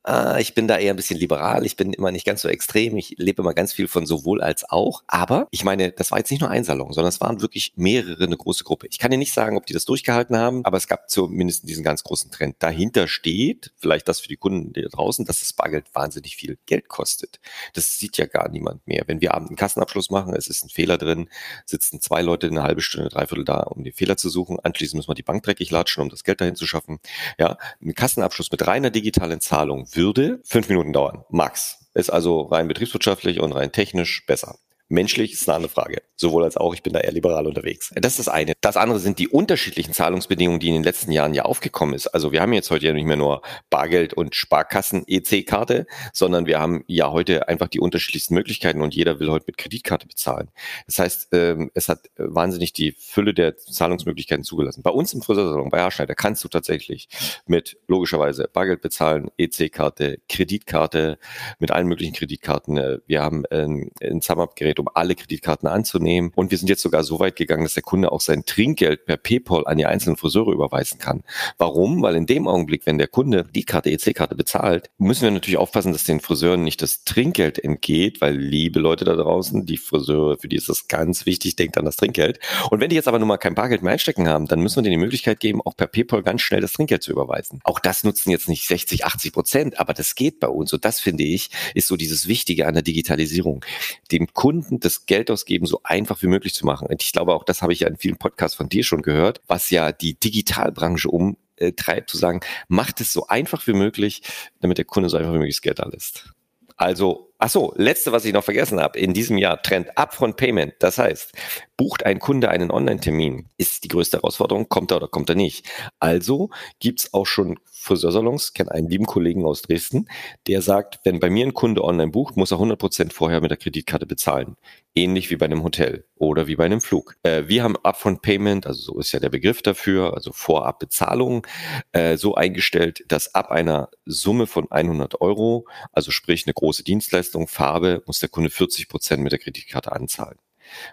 Äh, ich bin da eher ein bisschen liberal, ich bin immer nicht ganz so extrem, ich lebe immer ganz viel von sowohl als auch. Aber ich meine, das war jetzt nicht nur ein Salon, sondern es waren wirklich mehrere, eine große Gruppe. Ich kann dir nicht sagen, ob die das durchgehalten haben, aber es gab zumindest diesen ganz großen Trend. Dahinter steht, vielleicht das für die Kunden da draußen, dass das Bargeld wahnsinnig viel Geld kostet. Das sieht ja gar niemand mehr. Wenn wir abends einen Kassenabschluss machen, es ist ein Fehler drin, sitzen zwei Leute eine halbe Stunde, dreiviertel da, um den Fehler zu suchen. Anschließend müssen wir die Bank dreckig latschen, um das Geld dahin zu schaffen. Ja, ein Kassenabschluss mit reiner digitalen Zahlung würde fünf Minuten dauern, max. Ist also rein betriebswirtschaftlich und rein technisch besser. Menschlich ist eine andere Frage. Sowohl als auch, ich bin da eher liberal unterwegs. Das ist das eine. Das andere sind die unterschiedlichen Zahlungsbedingungen, die in den letzten Jahren ja aufgekommen ist. Also wir haben jetzt heute ja nicht mehr nur Bargeld und Sparkassen EC-Karte, sondern wir haben ja heute einfach die unterschiedlichsten Möglichkeiten und jeder will heute mit Kreditkarte bezahlen. Das heißt, ähm, es hat wahnsinnig die Fülle der Zahlungsmöglichkeiten zugelassen. Bei uns im Friseursalon, bei Haarschneider, kannst du tatsächlich mit logischerweise Bargeld bezahlen, EC-Karte, Kreditkarte, mit allen möglichen Kreditkarten. Wir haben ein, ein SumUp-Gerät Gerät, um alle Kreditkarten anzunehmen. Und wir sind jetzt sogar so weit gegangen, dass der Kunde auch sein Trinkgeld per PayPal an die einzelnen Friseure überweisen kann. Warum? Weil in dem Augenblick, wenn der Kunde die Karte, EC-Karte bezahlt, müssen wir natürlich aufpassen, dass den Friseuren nicht das Trinkgeld entgeht, weil liebe Leute da draußen, die Friseure, für die ist das ganz wichtig, denkt an das Trinkgeld. Und wenn die jetzt aber nun mal kein Bargeld mehr einstecken haben, dann müssen wir denen die Möglichkeit geben, auch per PayPal ganz schnell das Trinkgeld zu überweisen. Auch das nutzen jetzt nicht 60, 80 Prozent, aber das geht bei uns. Und das finde ich, ist so dieses Wichtige an der Digitalisierung. Dem Kunden Kunden das Geld ausgeben so einfach wie möglich zu machen. Und ich glaube, auch das habe ich ja in vielen Podcasts von dir schon gehört, was ja die Digitalbranche umtreibt, zu sagen, macht es so einfach wie möglich, damit der Kunde so einfach wie möglich das Geld da lässt. Also Ach so, letzte, was ich noch vergessen habe. In diesem Jahr Trend Upfront Payment. Das heißt, bucht ein Kunde einen Online-Termin, ist die größte Herausforderung, kommt er oder kommt er nicht. Also gibt's auch schon Friseursalons, kenne einen lieben Kollegen aus Dresden, der sagt, wenn bei mir ein Kunde online bucht, muss er 100 Prozent vorher mit der Kreditkarte bezahlen. Ähnlich wie bei einem Hotel oder wie bei einem Flug. Äh, wir haben Upfront Payment, also so ist ja der Begriff dafür, also Vorabbezahlung, äh, so eingestellt, dass ab einer Summe von 100 Euro, also sprich eine große Dienstleistung, Farbe, muss der Kunde 40 Prozent mit der Kreditkarte anzahlen.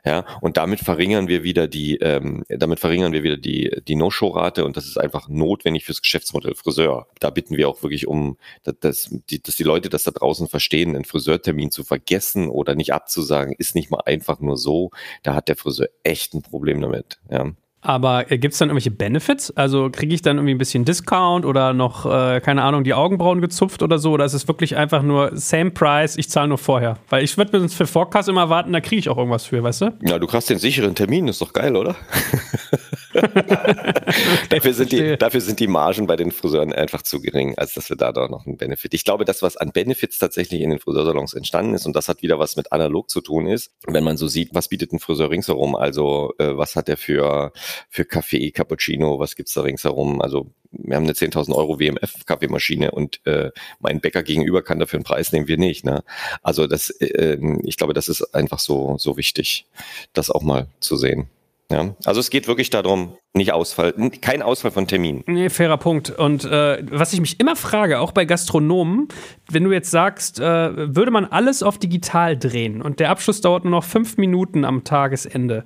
Ja, und damit verringern wir wieder die, ähm, damit verringern wir wieder die, die No-Show-Rate und das ist einfach notwendig fürs Geschäftsmodell Friseur. Da bitten wir auch wirklich um, dass, dass, die, dass die Leute das da draußen verstehen, einen Friseurtermin zu vergessen oder nicht abzusagen, ist nicht mal einfach nur so. Da hat der Friseur echt ein Problem damit. Ja. Aber äh, gibt es dann irgendwelche Benefits? Also kriege ich dann irgendwie ein bisschen Discount oder noch, äh, keine Ahnung, die Augenbrauen gezupft oder so? Oder ist es wirklich einfach nur same price, ich zahle nur vorher? Weil ich würde mir für Forecast immer warten, da kriege ich auch irgendwas für, weißt du? Ja, du kriegst den sicheren Termin, ist doch geil, oder? [laughs] [laughs] dafür, sind die, dafür sind die Margen bei den Friseuren einfach zu gering, als dass wir da doch noch einen Benefit. Ich glaube, das, was an Benefits tatsächlich in den Friseursalons entstanden ist, und das hat wieder was mit analog zu tun ist, wenn man so sieht, was bietet ein Friseur ringsherum, also äh, was hat er für, für Kaffee, Cappuccino, was gibt's da ringsherum, also wir haben eine 10.000 Euro WMF-Kaffeemaschine und äh, mein Bäcker gegenüber kann dafür einen Preis nehmen, wir nicht. Ne? Also das, äh, ich glaube, das ist einfach so so wichtig, das auch mal zu sehen. Ja, also es geht wirklich darum, nicht Ausfall, kein Ausfall von Terminen. Nee, fairer Punkt. Und äh, was ich mich immer frage, auch bei Gastronomen, wenn du jetzt sagst, äh, würde man alles auf digital drehen und der Abschluss dauert nur noch fünf Minuten am Tagesende,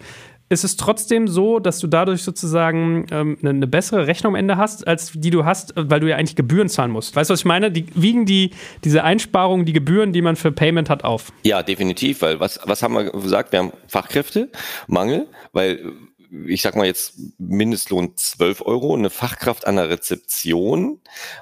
ist es trotzdem so, dass du dadurch sozusagen ähm, eine, eine, bessere Rechnung am Ende hast, als die du hast, weil du ja eigentlich Gebühren zahlen musst. Weißt du, was ich meine? Die, wiegen die, diese Einsparungen, die Gebühren, die man für Payment hat, auf? Ja, definitiv, weil was, was haben wir gesagt? Wir haben Fachkräftemangel, weil ich sag mal jetzt Mindestlohn 12 Euro, eine Fachkraft an der Rezeption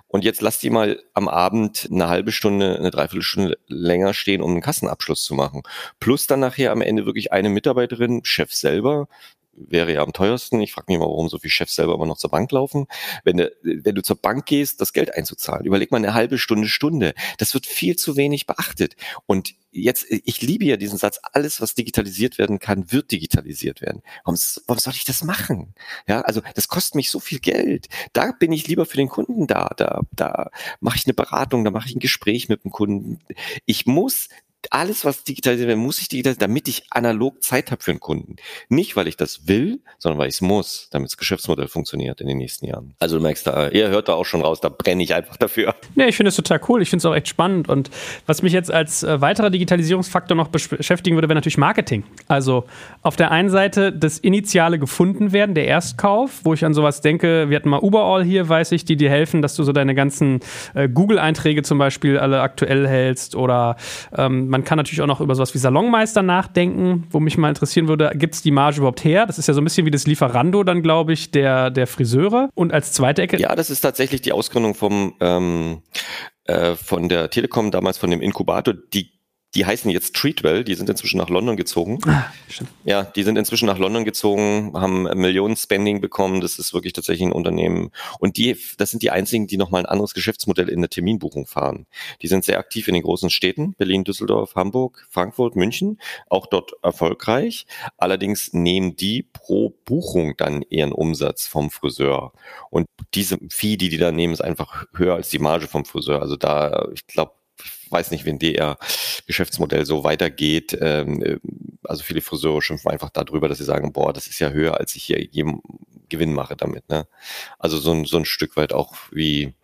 und jetzt lass die mal am Abend eine halbe Stunde, eine Dreiviertelstunde länger stehen, um einen Kassenabschluss zu machen. Plus dann nachher am Ende wirklich eine Mitarbeiterin, Chef selber, wäre ja am teuersten. Ich frage mich mal, warum so viele Chefs selber immer noch zur Bank laufen. Wenn du, wenn du zur Bank gehst, das Geld einzuzahlen, überleg mal eine halbe Stunde, Stunde. Das wird viel zu wenig beachtet. Und jetzt, ich liebe ja diesen Satz, alles, was digitalisiert werden kann, wird digitalisiert werden. Warum, warum soll ich das machen? Ja, also das kostet mich so viel Geld. Da bin ich lieber für den Kunden da. Da, da mache ich eine Beratung, da mache ich ein Gespräch mit dem Kunden. Ich muss alles, was digitalisiert wird, muss ich digitalisieren, damit ich analog Zeit habe für einen Kunden. Nicht, weil ich das will, sondern weil ich es muss, damit das Geschäftsmodell funktioniert in den nächsten Jahren. Also du merkst da, ihr hört da auch schon raus, da brenne ich einfach dafür. Ja, ich finde es total cool. Ich finde es auch echt spannend. Und was mich jetzt als äh, weiterer Digitalisierungsfaktor noch beschäftigen würde, wäre natürlich Marketing. Also auf der einen Seite das initiale gefunden werden, der Erstkauf, wo ich an sowas denke, wir hatten mal Uberall hier, weiß ich, die dir helfen, dass du so deine ganzen äh, Google-Einträge zum Beispiel alle aktuell hältst oder ähm, man kann natürlich auch noch über sowas wie Salonmeister nachdenken, wo mich mal interessieren würde, gibt es die Marge überhaupt her? Das ist ja so ein bisschen wie das Lieferando dann, glaube ich, der, der Friseure. Und als zweite Ecke. Ja, das ist tatsächlich die Ausgründung vom ähm, äh, von der Telekom, damals von dem Inkubator, die die heißen jetzt Treatwell, die sind inzwischen nach London gezogen. Ah, ja, die sind inzwischen nach London gezogen, haben Millionen Spending bekommen. Das ist wirklich tatsächlich ein Unternehmen. Und die, das sind die einzigen, die nochmal ein anderes Geschäftsmodell in der Terminbuchung fahren. Die sind sehr aktiv in den großen Städten, Berlin, Düsseldorf, Hamburg, Frankfurt, München, auch dort erfolgreich. Allerdings nehmen die pro Buchung dann ihren Umsatz vom Friseur. Und diese Fee, die die da nehmen, ist einfach höher als die Marge vom Friseur. Also da, ich glaube, weiß nicht, wenn DR Geschäftsmodell so weitergeht. Ähm, also viele Friseure schimpfen einfach darüber, dass sie sagen, boah, das ist ja höher, als ich hier jedem Gewinn mache damit. Ne? Also so ein, so ein Stück weit auch wie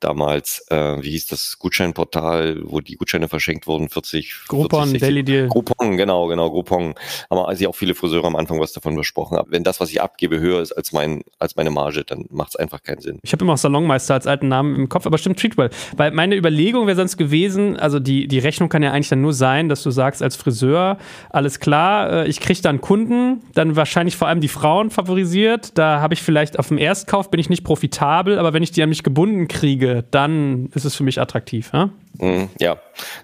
damals, äh, wie hieß das Gutscheinportal, wo die Gutscheine verschenkt wurden, 40 Groupon, 40, Daily Deal. Groupon, genau, genau, Groupon. Haben also auch viele Friseure am Anfang was davon besprochen. Wenn das, was ich abgebe, höher ist als mein, als meine Marge, dann macht es einfach keinen Sinn. Ich habe immer auch Salonmeister als alten Namen im Kopf, aber stimmt Treatwell. Weil meine Überlegung wäre sonst gewesen, also die, die Rechnung kann ja eigentlich dann nur sein, dass du sagst als Friseur, alles klar, äh, ich kriege dann Kunden, dann wahrscheinlich vor allem die Frauen favorisiert, da habe ich vielleicht auf dem Erstkauf bin ich nicht profitabel, aber wenn ich die an mich gebunden kriege, dann ist es für mich attraktiv. Ja, mhm, ja.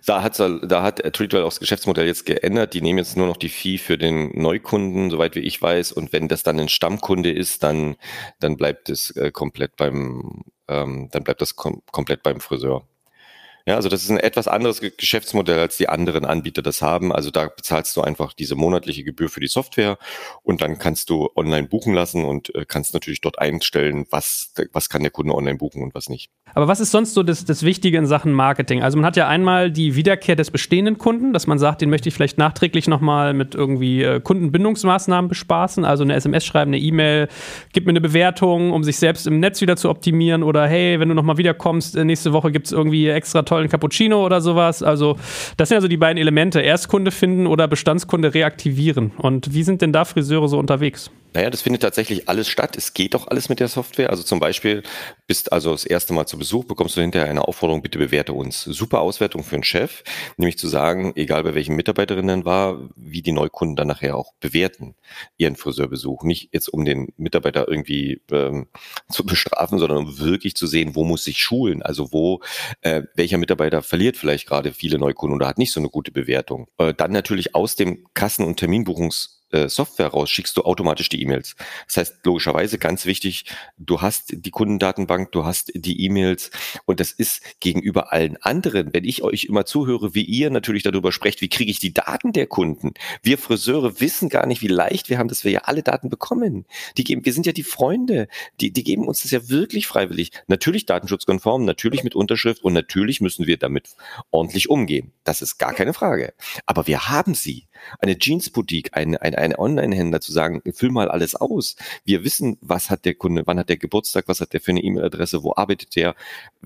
da hat da hat Treatwell auch das Geschäftsmodell jetzt geändert. Die nehmen jetzt nur noch die Fee für den Neukunden, soweit wie ich weiß. Und wenn das dann ein Stammkunde ist, dann dann bleibt es äh, komplett beim ähm, dann bleibt das kom komplett beim Friseur. Ja, also das ist ein etwas anderes Geschäftsmodell, als die anderen Anbieter das haben. Also da bezahlst du einfach diese monatliche Gebühr für die Software und dann kannst du online buchen lassen und äh, kannst natürlich dort einstellen, was, was kann der Kunde online buchen und was nicht. Aber was ist sonst so das, das Wichtige in Sachen Marketing? Also man hat ja einmal die Wiederkehr des bestehenden Kunden, dass man sagt, den möchte ich vielleicht nachträglich nochmal mit irgendwie äh, Kundenbindungsmaßnahmen bespaßen, also eine SMS schreiben, eine E-Mail, gib mir eine Bewertung, um sich selbst im Netz wieder zu optimieren oder hey, wenn du nochmal wiederkommst, äh, nächste Woche gibt es irgendwie extra tollen Cappuccino oder sowas. Also das sind also die beiden Elemente, Erstkunde finden oder Bestandskunde reaktivieren. Und wie sind denn da Friseure so unterwegs? Naja, das findet tatsächlich alles statt. Es geht doch alles mit der Software. Also zum Beispiel bist also das erste Mal zu Besuch, bekommst du hinterher eine Aufforderung, bitte bewerte uns. Super Auswertung für einen Chef, nämlich zu sagen, egal bei welchen Mitarbeiterinnen war, wie die Neukunden dann nachher auch bewerten ihren Friseurbesuch. Nicht jetzt um den Mitarbeiter irgendwie ähm, zu [laughs] bestrafen, sondern um wirklich zu sehen, wo muss sich schulen. Also wo, äh, welcher Mitarbeiter verliert vielleicht gerade viele Neukunden oder hat nicht so eine gute Bewertung. Äh, dann natürlich aus dem Kassen- und Terminbuchungs äh, Software raus, schickst du automatisch die E-Mails. Das heißt, logischerweise ganz wichtig, du hast die Kundendatenbank, du hast die E-Mails und das ist gegenüber allen anderen, wenn ich euch immer zuhöre, wie ihr natürlich darüber sprecht, wie kriege ich die Daten der Kunden? Wir Friseure wissen gar nicht, wie leicht wir haben, dass wir ja alle Daten bekommen. Die geben, wir sind ja die Freunde, die, die geben uns das ja wirklich freiwillig. Natürlich datenschutzkonform, natürlich mit Unterschrift und natürlich müssen wir damit ordentlich umgehen. Das ist gar keine Frage. Aber wir haben sie. Eine Jeans-Boutique, eine, eine ein Online-Händler zu sagen, füll mal alles aus. Wir wissen, was hat der Kunde, wann hat der Geburtstag, was hat der für eine E-Mail-Adresse, wo arbeitet der,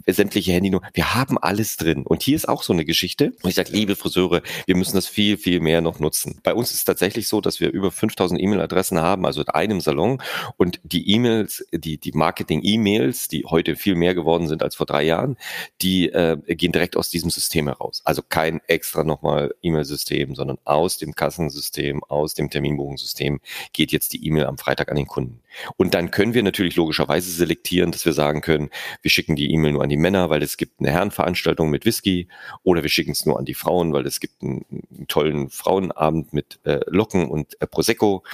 sämtliche Handynummer. Wir haben alles drin. Und hier ist auch so eine Geschichte. Und ich sage, liebe Friseure, wir müssen das viel, viel mehr noch nutzen. Bei uns ist es tatsächlich so, dass wir über 5000 E-Mail-Adressen haben, also in einem Salon. Und die E-Mails, die, die Marketing-E-Mails, die heute viel mehr geworden sind als vor drei Jahren, die äh, gehen direkt aus diesem System heraus. Also kein extra nochmal E-Mail-System, sondern aus dem Kassensystem, aus dem Termin Terminbuchungssystem geht jetzt die E-Mail am Freitag an den Kunden. Und dann können wir natürlich logischerweise selektieren, dass wir sagen können, wir schicken die E-Mail nur an die Männer, weil es gibt eine Herrenveranstaltung mit Whisky oder wir schicken es nur an die Frauen, weil es gibt einen, einen tollen Frauenabend mit äh, Locken und äh, Prosecco.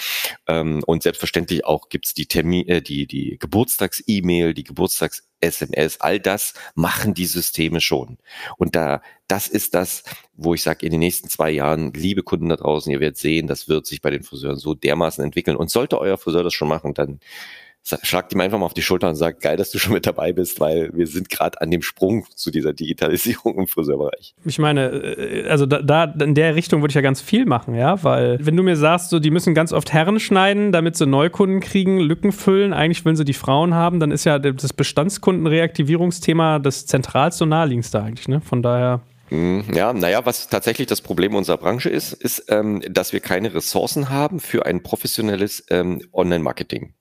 Ähm, und selbstverständlich auch gibt es die Termin, äh, die, die Geburtstags-E-Mail, die Geburtstags SMS, all das machen die Systeme schon. Und da, das ist das, wo ich sage, in den nächsten zwei Jahren, liebe Kunden da draußen, ihr werdet sehen, das wird sich bei den Friseuren so dermaßen entwickeln. Und sollte euer Friseur das schon machen, dann schlagt ihm einfach mal auf die Schulter und sagt, geil, dass du schon mit dabei bist, weil wir sind gerade an dem Sprung zu dieser Digitalisierung im Friseurbereich. Ich meine, äh, also da, da in der Richtung würde ich ja ganz viel machen, ja, weil wenn du mir sagst, so die müssen ganz oft Herren schneiden, damit sie Neukunden kriegen, Lücken füllen, eigentlich wollen sie die Frauen haben, dann ist ja das Bestandskundenreaktivierungsthema das zentralste und naheliegendste eigentlich, ne? Von daher hm, ja, naja, was tatsächlich das Problem unserer Branche ist, ist, ähm, dass wir keine Ressourcen haben für ein professionelles ähm, Online-Marketing.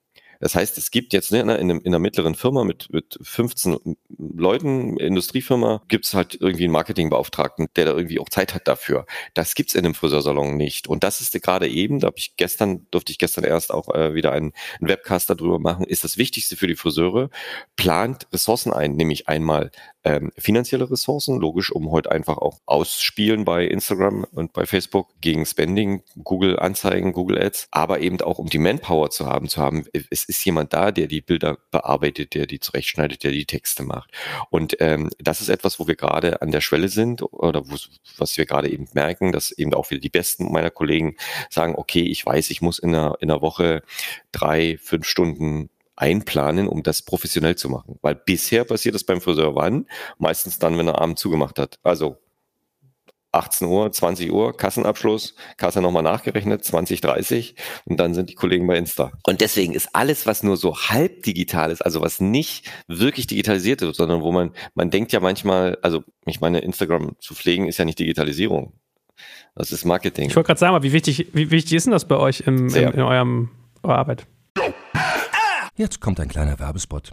Das heißt, es gibt jetzt ne, in, einem, in einer mittleren Firma mit, mit 15 Leuten, Industriefirma, gibt es halt irgendwie einen Marketingbeauftragten, der da irgendwie auch Zeit hat dafür. Das gibt's in einem Friseursalon nicht. Und das ist gerade eben, da habe ich gestern, durfte ich gestern erst auch äh, wieder einen, einen Webcast darüber machen, ist das Wichtigste für die Friseure, plant Ressourcen ein, nämlich einmal ähm, finanzielle Ressourcen, logisch, um heute einfach auch ausspielen bei Instagram und bei Facebook gegen Spending, Google Anzeigen, Google Ads, aber eben auch um die Manpower zu haben, zu haben, es ist jemand da, der die Bilder bearbeitet, der die zurechtschneidet, der die Texte macht. Und ähm, das ist etwas, wo wir gerade an der Schwelle sind oder wo, was wir gerade eben merken, dass eben auch wieder die Besten meiner Kollegen sagen, okay, ich weiß, ich muss in einer, in einer Woche drei, fünf Stunden einplanen, um das professionell zu machen. Weil bisher passiert das beim Friseur wann? Meistens dann, wenn er Abend zugemacht hat. Also 18 Uhr, 20 Uhr, Kassenabschluss, Kasse nochmal nachgerechnet, 20, 30 und dann sind die Kollegen bei Insta. Und deswegen ist alles, was nur so halb digital ist, also was nicht wirklich digitalisiert wird, sondern wo man, man denkt ja manchmal, also ich meine, Instagram zu pflegen ist ja nicht Digitalisierung. Das ist Marketing. Ich wollte gerade sagen, wie wichtig, wie wichtig ist denn das bei euch im, im, in eurem, eurer Arbeit? Jetzt kommt ein kleiner Werbespot.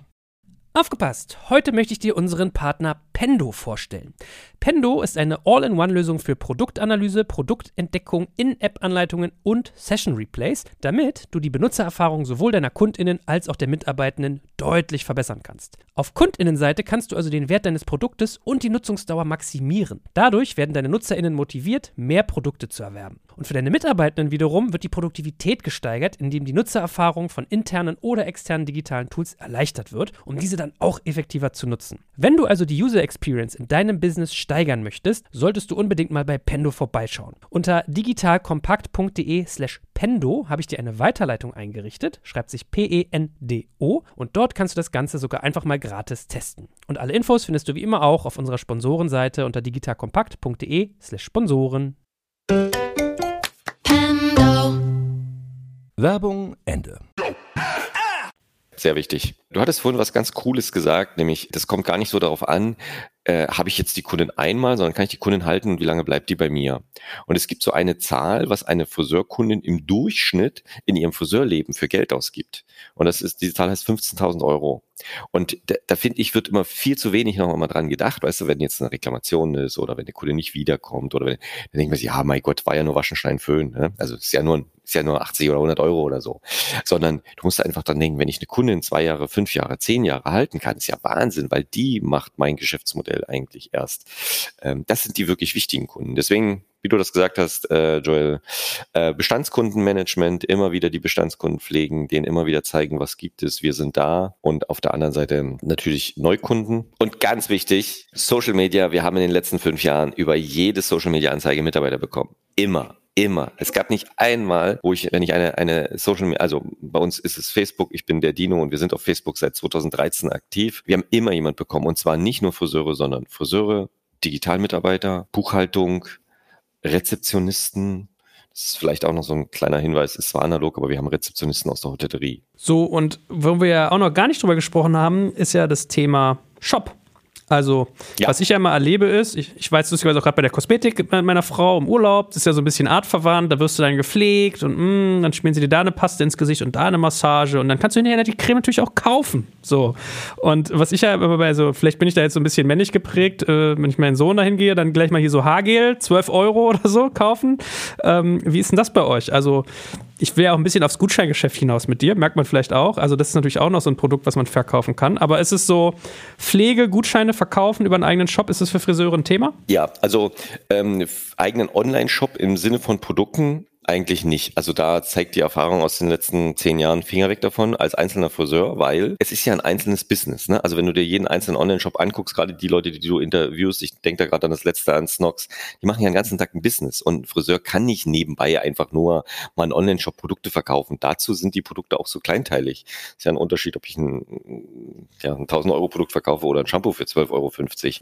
Aufgepasst! Heute möchte ich dir unseren Partner Pendo vorstellen. Pendo ist eine All-in-One-Lösung für Produktanalyse, Produktentdeckung, In-App-Anleitungen und Session-Replays, damit du die Benutzererfahrung sowohl deiner KundInnen als auch der Mitarbeitenden deutlich verbessern kannst. Auf KundInnenseite kannst du also den Wert deines Produktes und die Nutzungsdauer maximieren. Dadurch werden deine NutzerInnen motiviert, mehr Produkte zu erwerben. Und für deine Mitarbeitenden wiederum wird die Produktivität gesteigert, indem die Nutzererfahrung von internen oder externen digitalen Tools erleichtert wird, um diese dann auch effektiver zu nutzen. Wenn du also die User Experience in deinem Business steigern möchtest, solltest du unbedingt mal bei Pendo vorbeischauen. Unter digitalkompakt.de slash Pendo habe ich dir eine Weiterleitung eingerichtet, schreibt sich P-E-N-D-O und dort kannst du das Ganze sogar einfach mal gratis testen. Und alle Infos findest du wie immer auch auf unserer Sponsorenseite unter digitalkompakt.de slash Sponsoren. Werbung Ende. Sehr wichtig. Du hattest vorhin was ganz Cooles gesagt, nämlich, das kommt gar nicht so darauf an, äh, habe ich jetzt die Kundin einmal, sondern kann ich die Kundin halten und wie lange bleibt die bei mir? Und es gibt so eine Zahl, was eine Friseurkundin im Durchschnitt in ihrem Friseurleben für Geld ausgibt. Und das ist, diese Zahl heißt 15.000 Euro. Und da, da finde ich, wird immer viel zu wenig noch mal dran gedacht, weißt du, wenn jetzt eine Reklamation ist oder wenn der Kunde nicht wiederkommt oder wenn, dann denkt man sich, ja, mein Gott, war ja nur Waschen, Föhn, ne? Also ist ja nur, ist ja nur 80 oder 100 Euro oder so. Sondern du musst einfach dran denken, wenn ich eine Kundin zwei Jahre, fünf Jahre, zehn Jahre halten kann, ist ja Wahnsinn, weil die macht mein Geschäftsmodell eigentlich erst. Ähm, das sind die wirklich wichtigen Kunden. Deswegen wie du das gesagt hast, äh, Joel, äh, Bestandskundenmanagement, immer wieder die Bestandskunden pflegen, denen immer wieder zeigen, was gibt es, wir sind da und auf der anderen Seite natürlich Neukunden. Und ganz wichtig, Social Media, wir haben in den letzten fünf Jahren über jede Social Media Anzeige Mitarbeiter bekommen. Immer. Immer. Es gab nicht einmal, wo ich, wenn ich eine, eine Social Media, also bei uns ist es Facebook, ich bin der Dino und wir sind auf Facebook seit 2013 aktiv. Wir haben immer jemand bekommen und zwar nicht nur Friseure, sondern Friseure, Digitalmitarbeiter, Buchhaltung, Rezeptionisten. Das ist vielleicht auch noch so ein kleiner Hinweis, es war analog, aber wir haben Rezeptionisten aus der Hotellerie. So, und wo wir ja auch noch gar nicht drüber gesprochen haben, ist ja das Thema Shop. Also, ja. was ich ja immer erlebe ist, ich, ich weiß lustigerweise auch gerade bei der Kosmetik meiner Frau im Urlaub, das ist ja so ein bisschen artverwandt, da wirst du dann gepflegt und mh, mm, dann schmieren sie dir da eine Paste ins Gesicht und da eine Massage und dann kannst du hinterher die Creme natürlich auch kaufen. So. Und was ich ja immer bei so, vielleicht bin ich da jetzt so ein bisschen männlich geprägt, äh, wenn ich meinen Sohn dahin gehe, dann gleich mal hier so Haargel, 12 Euro oder so kaufen. Ähm, wie ist denn das bei euch? Also, ich will ja auch ein bisschen aufs Gutscheingeschäft hinaus mit dir, merkt man vielleicht auch. Also, das ist natürlich auch noch so ein Produkt, was man verkaufen kann. Aber ist es so, Pflege, Gutscheine verkaufen über einen eigenen Shop, ist das für Friseure ein Thema? Ja, also ähm, eigenen Online-Shop im Sinne von Produkten eigentlich nicht. Also da zeigt die Erfahrung aus den letzten zehn Jahren Finger weg davon als einzelner Friseur, weil es ist ja ein einzelnes Business. Ne? Also wenn du dir jeden einzelnen Online-Shop anguckst, gerade die Leute, die du interviewst, ich denke da gerade an das letzte an Snox, die machen ja den ganzen Tag ein Business und ein Friseur kann nicht nebenbei einfach nur mal einen Online-Shop Produkte verkaufen. Dazu sind die Produkte auch so kleinteilig. Ist ja ein Unterschied, ob ich ein, ja, ein 1000 Euro Produkt verkaufe oder ein Shampoo für 12,50 Euro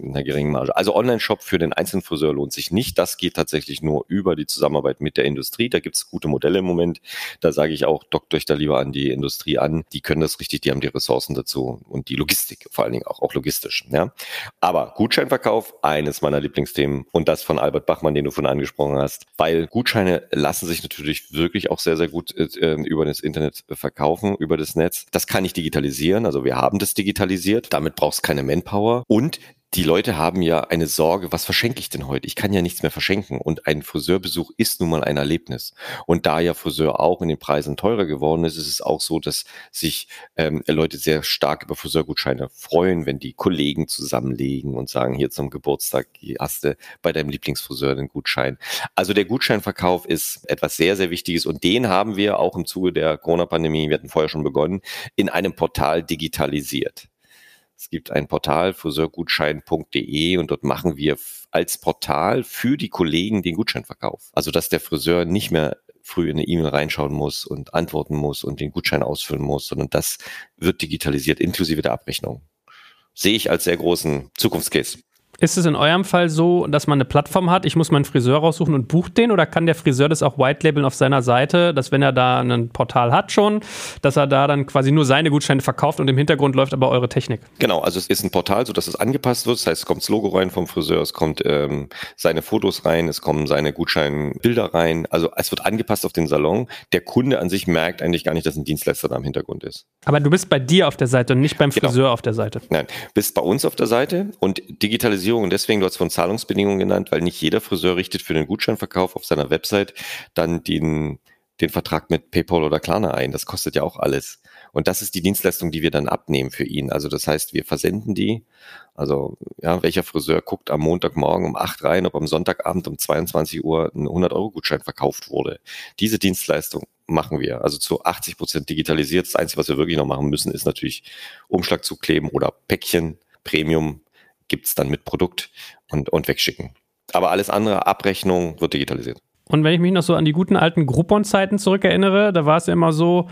mit einer geringen Marge. Also Online-Shop für den einzelnen Friseur lohnt sich nicht. Das geht tatsächlich nur über die Zusammenarbeit mit der Industrie da gibt's gute Modelle im Moment. Da sage ich auch, dockt euch da lieber an die Industrie an. Die können das richtig, die haben die Ressourcen dazu und die Logistik, vor allen Dingen auch, auch logistisch. Ja. Aber Gutscheinverkauf, eines meiner Lieblingsthemen und das von Albert Bachmann, den du von angesprochen hast, weil Gutscheine lassen sich natürlich wirklich auch sehr, sehr gut äh, über das Internet verkaufen, über das Netz. Das kann ich digitalisieren, also wir haben das digitalisiert. Damit brauchst keine Manpower und die Leute haben ja eine Sorge, was verschenke ich denn heute? Ich kann ja nichts mehr verschenken. Und ein Friseurbesuch ist nun mal ein Erlebnis. Und da ja Friseur auch in den Preisen teurer geworden ist, ist es auch so, dass sich ähm, Leute sehr stark über Friseurgutscheine freuen, wenn die Kollegen zusammenlegen und sagen, hier zum Geburtstag hast du bei deinem Lieblingsfriseur den Gutschein. Also der Gutscheinverkauf ist etwas sehr, sehr Wichtiges und den haben wir auch im Zuge der Corona-Pandemie, wir hatten vorher schon begonnen, in einem Portal digitalisiert. Es gibt ein Portal friseurgutschein.de und dort machen wir als Portal für die Kollegen den Gutscheinverkauf. Also dass der Friseur nicht mehr früh in eine E-Mail reinschauen muss und antworten muss und den Gutschein ausfüllen muss, sondern das wird digitalisiert inklusive der Abrechnung. Sehe ich als sehr großen Zukunftscase. Ist es in eurem Fall so, dass man eine Plattform hat, ich muss meinen Friseur raussuchen und bucht den oder kann der Friseur das auch white labeln auf seiner Seite, dass wenn er da ein Portal hat schon, dass er da dann quasi nur seine Gutscheine verkauft und im Hintergrund läuft aber eure Technik? Genau, also es ist ein Portal, so dass es angepasst wird. Das heißt, es kommt das Logo rein vom Friseur, es kommt ähm, seine Fotos rein, es kommen seine Gutscheinbilder rein. Also es wird angepasst auf den Salon. Der Kunde an sich merkt eigentlich gar nicht, dass ein Dienstleister da im Hintergrund ist. Aber du bist bei dir auf der Seite und nicht beim genau. Friseur genau. auf der Seite. Nein, bist bei uns auf der Seite und Digitalisierung Digitalisierung. Deswegen, du hast von Zahlungsbedingungen genannt, weil nicht jeder Friseur richtet für den Gutscheinverkauf auf seiner Website dann den den Vertrag mit PayPal oder Klarna ein. Das kostet ja auch alles. Und das ist die Dienstleistung, die wir dann abnehmen für ihn. Also das heißt, wir versenden die. Also ja, welcher Friseur guckt am Montagmorgen um acht rein, ob am Sonntagabend um 22 Uhr ein 100-Euro-Gutschein verkauft wurde. Diese Dienstleistung machen wir. Also zu 80 Prozent digitalisiert. Das Einzige, was wir wirklich noch machen müssen, ist natürlich Umschlag zu kleben oder Päckchen, Premium gibt's dann mit Produkt und, und wegschicken. Aber alles andere, Abrechnung, wird digitalisiert. Und wenn ich mich noch so an die guten alten Groupon-Zeiten zurückerinnere, da war es ja immer so,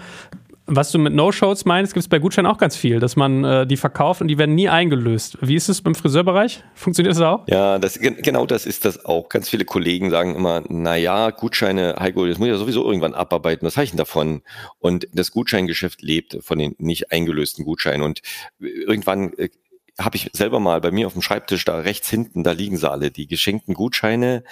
was du mit No-Shows meinst, gibt es bei Gutscheinen auch ganz viel, dass man äh, die verkauft und die werden nie eingelöst. Wie ist es beim Friseurbereich? Funktioniert das auch? Ja, das, genau das ist das auch. Ganz viele Kollegen sagen immer, na ja, Gutscheine, Heiko, das muss ich ja sowieso irgendwann abarbeiten. Was habe ich denn davon? Und das Gutscheingeschäft lebt von den nicht eingelösten Gutscheinen. Und irgendwann äh, habe ich selber mal bei mir auf dem Schreibtisch da rechts hinten, da liegen sie alle, die geschenkten Gutscheine,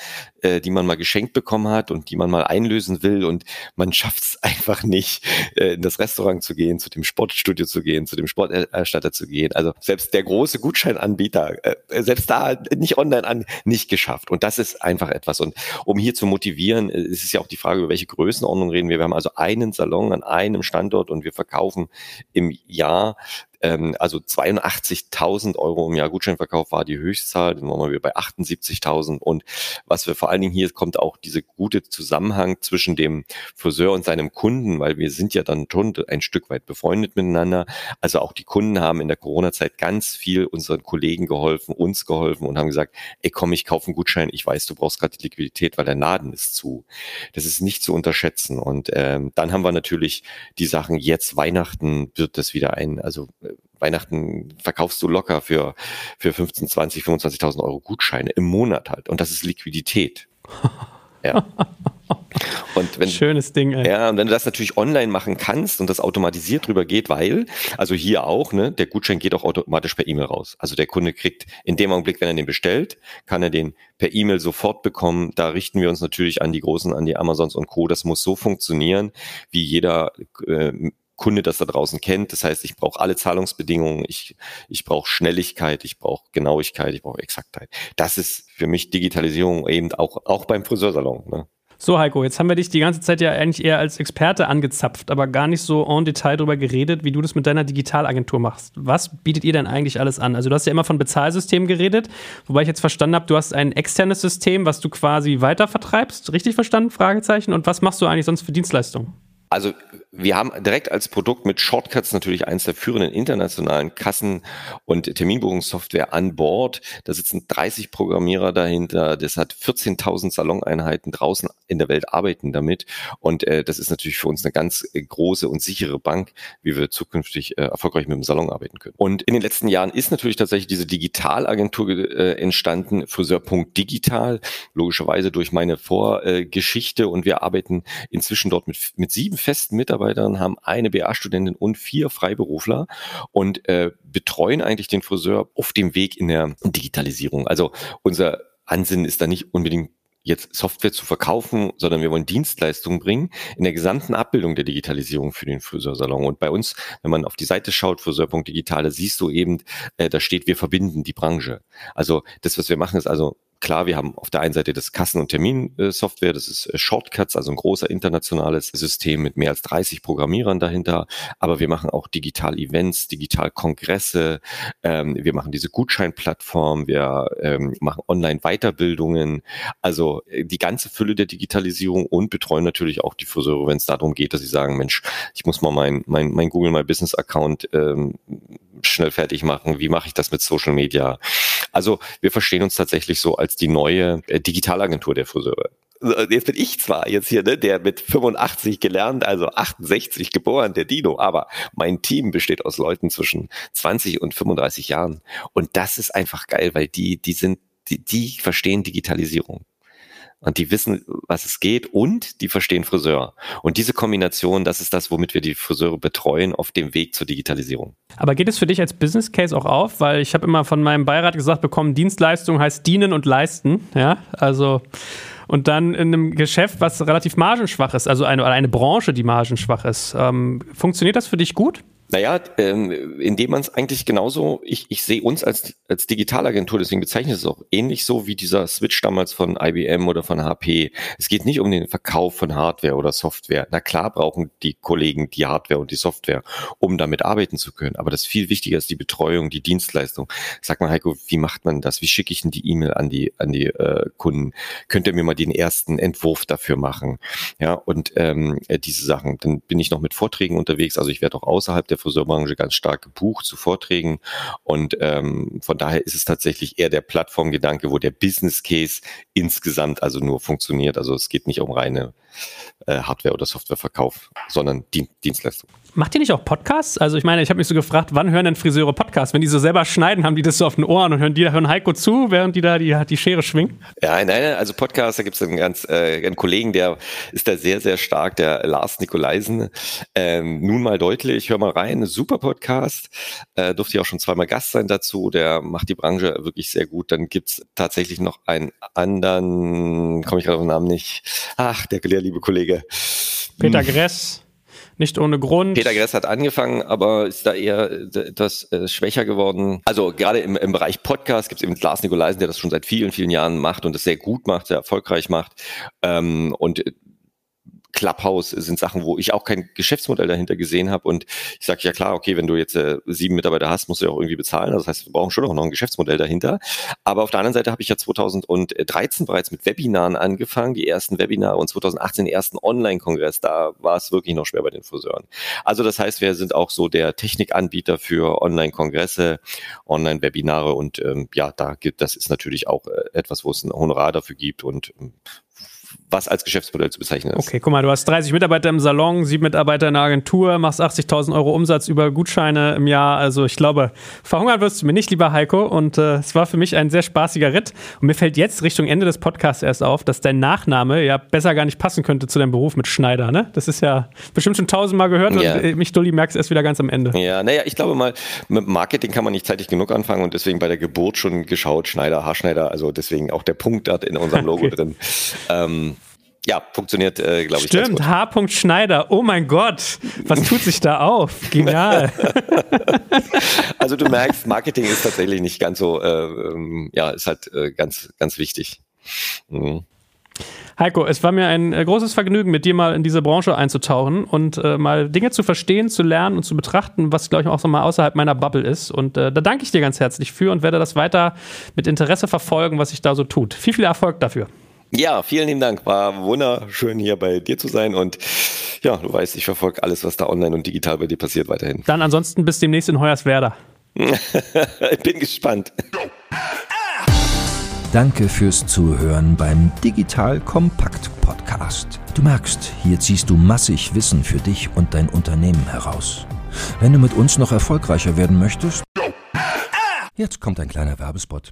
äh, die man mal geschenkt bekommen hat und die man mal einlösen will und man schafft es [laughs] einfach nicht, äh, in das Restaurant zu gehen, zu dem Sportstudio zu gehen, zu dem Sporterstatter zu gehen. Also selbst der große Gutscheinanbieter, äh, selbst da nicht online an, nicht geschafft. Und das ist einfach etwas. Und um hier zu motivieren, äh, ist es ja auch die Frage, über welche Größenordnung reden wir. Wir haben also einen Salon an einem Standort und wir verkaufen im Jahr ähm, also 82.000 Euro im Jahr Gutscheinverkauf war die Höchstzahl, dann waren wir bei 78.000 und was wir vor allen Dingen hier kommt auch diese gute Zusammenhang zwischen dem Friseur und seinem Kunden, weil wir sind ja dann schon ein Stück weit befreundet miteinander. Also auch die Kunden haben in der Corona-Zeit ganz viel unseren Kollegen geholfen, uns geholfen und haben gesagt, ey komm, ich kaufe einen Gutschein, ich weiß, du brauchst gerade die Liquidität, weil der Laden ist zu. Das ist nicht zu unterschätzen. Und ähm, dann haben wir natürlich die Sachen, jetzt Weihnachten wird das wieder ein, also Weihnachten verkaufst du locker für, für 15, 20, 25.000 Euro Gutscheine im Monat halt. Und das ist Liquidität. Ja. [laughs] Und wenn, Schönes Ding, ey. Ja, und wenn du das natürlich online machen kannst und das automatisiert drüber geht, weil, also hier auch, ne, der Gutschein geht auch automatisch per E-Mail raus. Also der Kunde kriegt in dem Augenblick, wenn er den bestellt, kann er den per E-Mail sofort bekommen. Da richten wir uns natürlich an die Großen, an die Amazons und Co. Das muss so funktionieren, wie jeder äh, Kunde das da draußen kennt. Das heißt, ich brauche alle Zahlungsbedingungen, ich, ich brauche Schnelligkeit, ich brauche Genauigkeit, ich brauche Exaktheit. Das ist für mich Digitalisierung eben auch, auch beim Friseursalon. Ne? So, Heiko, jetzt haben wir dich die ganze Zeit ja eigentlich eher als Experte angezapft, aber gar nicht so en Detail darüber geredet, wie du das mit deiner Digitalagentur machst. Was bietet ihr denn eigentlich alles an? Also, du hast ja immer von Bezahlsystemen geredet, wobei ich jetzt verstanden habe, du hast ein externes System, was du quasi weiter vertreibst. Richtig verstanden? Fragezeichen. Und was machst du eigentlich sonst für Dienstleistungen? Also wir haben direkt als Produkt mit Shortcuts natürlich eins der führenden internationalen Kassen- und Terminbuchungssoftware an Bord. Da sitzen 30 Programmierer dahinter. Das hat 14.000 Saloneinheiten draußen in der Welt arbeiten damit. Und äh, das ist natürlich für uns eine ganz äh, große und sichere Bank, wie wir zukünftig äh, erfolgreich mit dem Salon arbeiten können. Und in den letzten Jahren ist natürlich tatsächlich diese Digitalagentur äh, entstanden, Friseur.digital, logischerweise durch meine Vorgeschichte. und wir arbeiten inzwischen dort mit, mit sieben festen Mitarbeitern, haben eine BA-Studentin und vier Freiberufler und äh, betreuen eigentlich den Friseur auf dem Weg in der Digitalisierung. Also unser Ansinnen ist da nicht unbedingt jetzt Software zu verkaufen, sondern wir wollen Dienstleistungen bringen in der gesamten Abbildung der Digitalisierung für den Friseursalon. Und bei uns, wenn man auf die Seite schaut, friseur.digitale, siehst du eben, äh, da steht, wir verbinden die Branche. Also das, was wir machen, ist also Klar, wir haben auf der einen Seite das Kassen- und Terminsoftware, das ist äh, Shortcuts, also ein großer internationales System mit mehr als 30 Programmierern dahinter. Aber wir machen auch digital Events, digital Kongresse, ähm, wir machen diese Gutscheinplattform, wir ähm, machen Online-Weiterbildungen, also äh, die ganze Fülle der Digitalisierung und betreuen natürlich auch die Friseure, wenn es darum geht, dass sie sagen, Mensch, ich muss mal mein, mein, mein Google My Business Account ähm, schnell fertig machen, wie mache ich das mit Social Media? Also wir verstehen uns tatsächlich so als die neue äh, Digitalagentur der Friseure jetzt bin ich zwar jetzt hier, ne, der mit 85 gelernt, also 68 geboren, der Dino, aber mein Team besteht aus Leuten zwischen 20 und 35 Jahren. Und das ist einfach geil, weil die, die sind, die, die verstehen Digitalisierung. Und die wissen, was es geht und die verstehen Friseur. Und diese Kombination, das ist das, womit wir die Friseure betreuen auf dem Weg zur Digitalisierung. Aber geht es für dich als Business Case auch auf? Weil ich habe immer von meinem Beirat gesagt bekommen, Dienstleistung heißt dienen und leisten. Ja, also und dann in einem Geschäft, was relativ margenschwach ist, also eine, eine Branche, die margenschwach ist. Ähm, funktioniert das für dich gut? Naja, ähm, indem man es eigentlich genauso, ich, ich sehe uns als, als Digitalagentur, deswegen bezeichne ich es auch ähnlich so wie dieser Switch damals von IBM oder von HP. Es geht nicht um den Verkauf von Hardware oder Software. Na klar brauchen die Kollegen die Hardware und die Software, um damit arbeiten zu können. Aber das viel wichtiger ist die Betreuung, die Dienstleistung. Sag mal, Heiko, wie macht man das? Wie schicke ich denn die E-Mail an die, an die äh, Kunden? Könnt ihr mir mal den ersten Entwurf dafür machen? Ja, und ähm, diese Sachen. Dann bin ich noch mit Vorträgen unterwegs. Also ich werde auch außerhalb der Friseurbranche ganz stark gebucht zu Vorträgen. Und ähm, von daher ist es tatsächlich eher der Plattformgedanke, wo der Business Case insgesamt also nur funktioniert. Also es geht nicht um reine äh, Hardware- oder Softwareverkauf, sondern Dien Dienstleistung. Macht ihr nicht auch Podcasts? Also ich meine, ich habe mich so gefragt, wann hören denn Friseure Podcasts? Wenn die so selber schneiden, haben die das so auf den Ohren und hören die hören Heiko zu, während die da die, die Schere schwingen? Ja, nein, also Podcasts, da gibt es einen ganz äh, einen Kollegen, der ist da sehr, sehr stark, der Lars Nikolaisen. Ähm, nun mal deutlich, hör mal rein, super Podcast. Äh, durfte ja auch schon zweimal Gast sein dazu, der macht die Branche wirklich sehr gut. Dann gibt's tatsächlich noch einen anderen, komme ich gerade auf den Namen nicht. Ach, der liebe Kollege. Peter hm. Gress. Nicht ohne Grund. Peter Gress hat angefangen, aber ist da eher äh, etwas äh, schwächer geworden. Also gerade im, im Bereich Podcast gibt es eben Lars Nikolaisen, der das schon seit vielen, vielen Jahren macht und das sehr gut macht, sehr erfolgreich macht. Ähm, und Clubhouse sind Sachen, wo ich auch kein Geschäftsmodell dahinter gesehen habe. Und ich sage, ja klar, okay, wenn du jetzt äh, sieben Mitarbeiter hast, musst du ja auch irgendwie bezahlen. Das heißt, wir brauchen schon auch noch ein Geschäftsmodell dahinter. Aber auf der anderen Seite habe ich ja 2013 bereits mit Webinaren angefangen, die ersten Webinare und 2018 den ersten Online-Kongress. Da war es wirklich noch schwer bei den Friseuren. Also das heißt, wir sind auch so der Technikanbieter für Online-Kongresse, Online-Webinare und ähm, ja, da gibt das ist natürlich auch äh, etwas, wo es ein Honorar dafür gibt und ähm, was als Geschäftsmodell zu bezeichnen ist. Okay, guck mal, du hast 30 Mitarbeiter im Salon, sieben Mitarbeiter in der Agentur, machst 80.000 Euro Umsatz über Gutscheine im Jahr. Also ich glaube, verhungern wirst du mir nicht, lieber Heiko. Und äh, es war für mich ein sehr spaßiger Ritt. Und mir fällt jetzt Richtung Ende des Podcasts erst auf, dass dein Nachname ja besser gar nicht passen könnte zu deinem Beruf mit Schneider. Ne? Das ist ja bestimmt schon tausendmal gehört ja. und mich, Dulli, merkst erst wieder ganz am Ende. Ja, naja, ich glaube mal, mit Marketing kann man nicht zeitig genug anfangen und deswegen bei der Geburt schon geschaut, Schneider, Haarschneider, also deswegen auch der Punkt da in unserem [laughs] Logo okay. drin. Ähm, ja, funktioniert, äh, glaube ich. Stimmt, H. Schneider. Oh mein Gott, was tut sich da auf? Genial. [laughs] also du merkst, Marketing ist tatsächlich nicht ganz so, äh, ähm, ja, ist halt äh, ganz, ganz wichtig. Mhm. Heiko, es war mir ein äh, großes Vergnügen, mit dir mal in diese Branche einzutauchen und äh, mal Dinge zu verstehen, zu lernen und zu betrachten, was, glaube ich, auch so mal außerhalb meiner Bubble ist. Und äh, da danke ich dir ganz herzlich für und werde das weiter mit Interesse verfolgen, was sich da so tut. Viel, viel Erfolg dafür. Ja, vielen lieben Dank. War wunderschön hier bei dir zu sein und ja, du weißt, ich verfolge alles, was da online und digital bei dir passiert weiterhin. Dann ansonsten bis demnächst in Hoyerswerda. ich [laughs] bin gespannt. Danke fürs Zuhören beim Digital Kompakt Podcast. Du merkst, hier ziehst du massig Wissen für dich und dein Unternehmen heraus. Wenn du mit uns noch erfolgreicher werden möchtest, jetzt kommt ein kleiner Werbespot.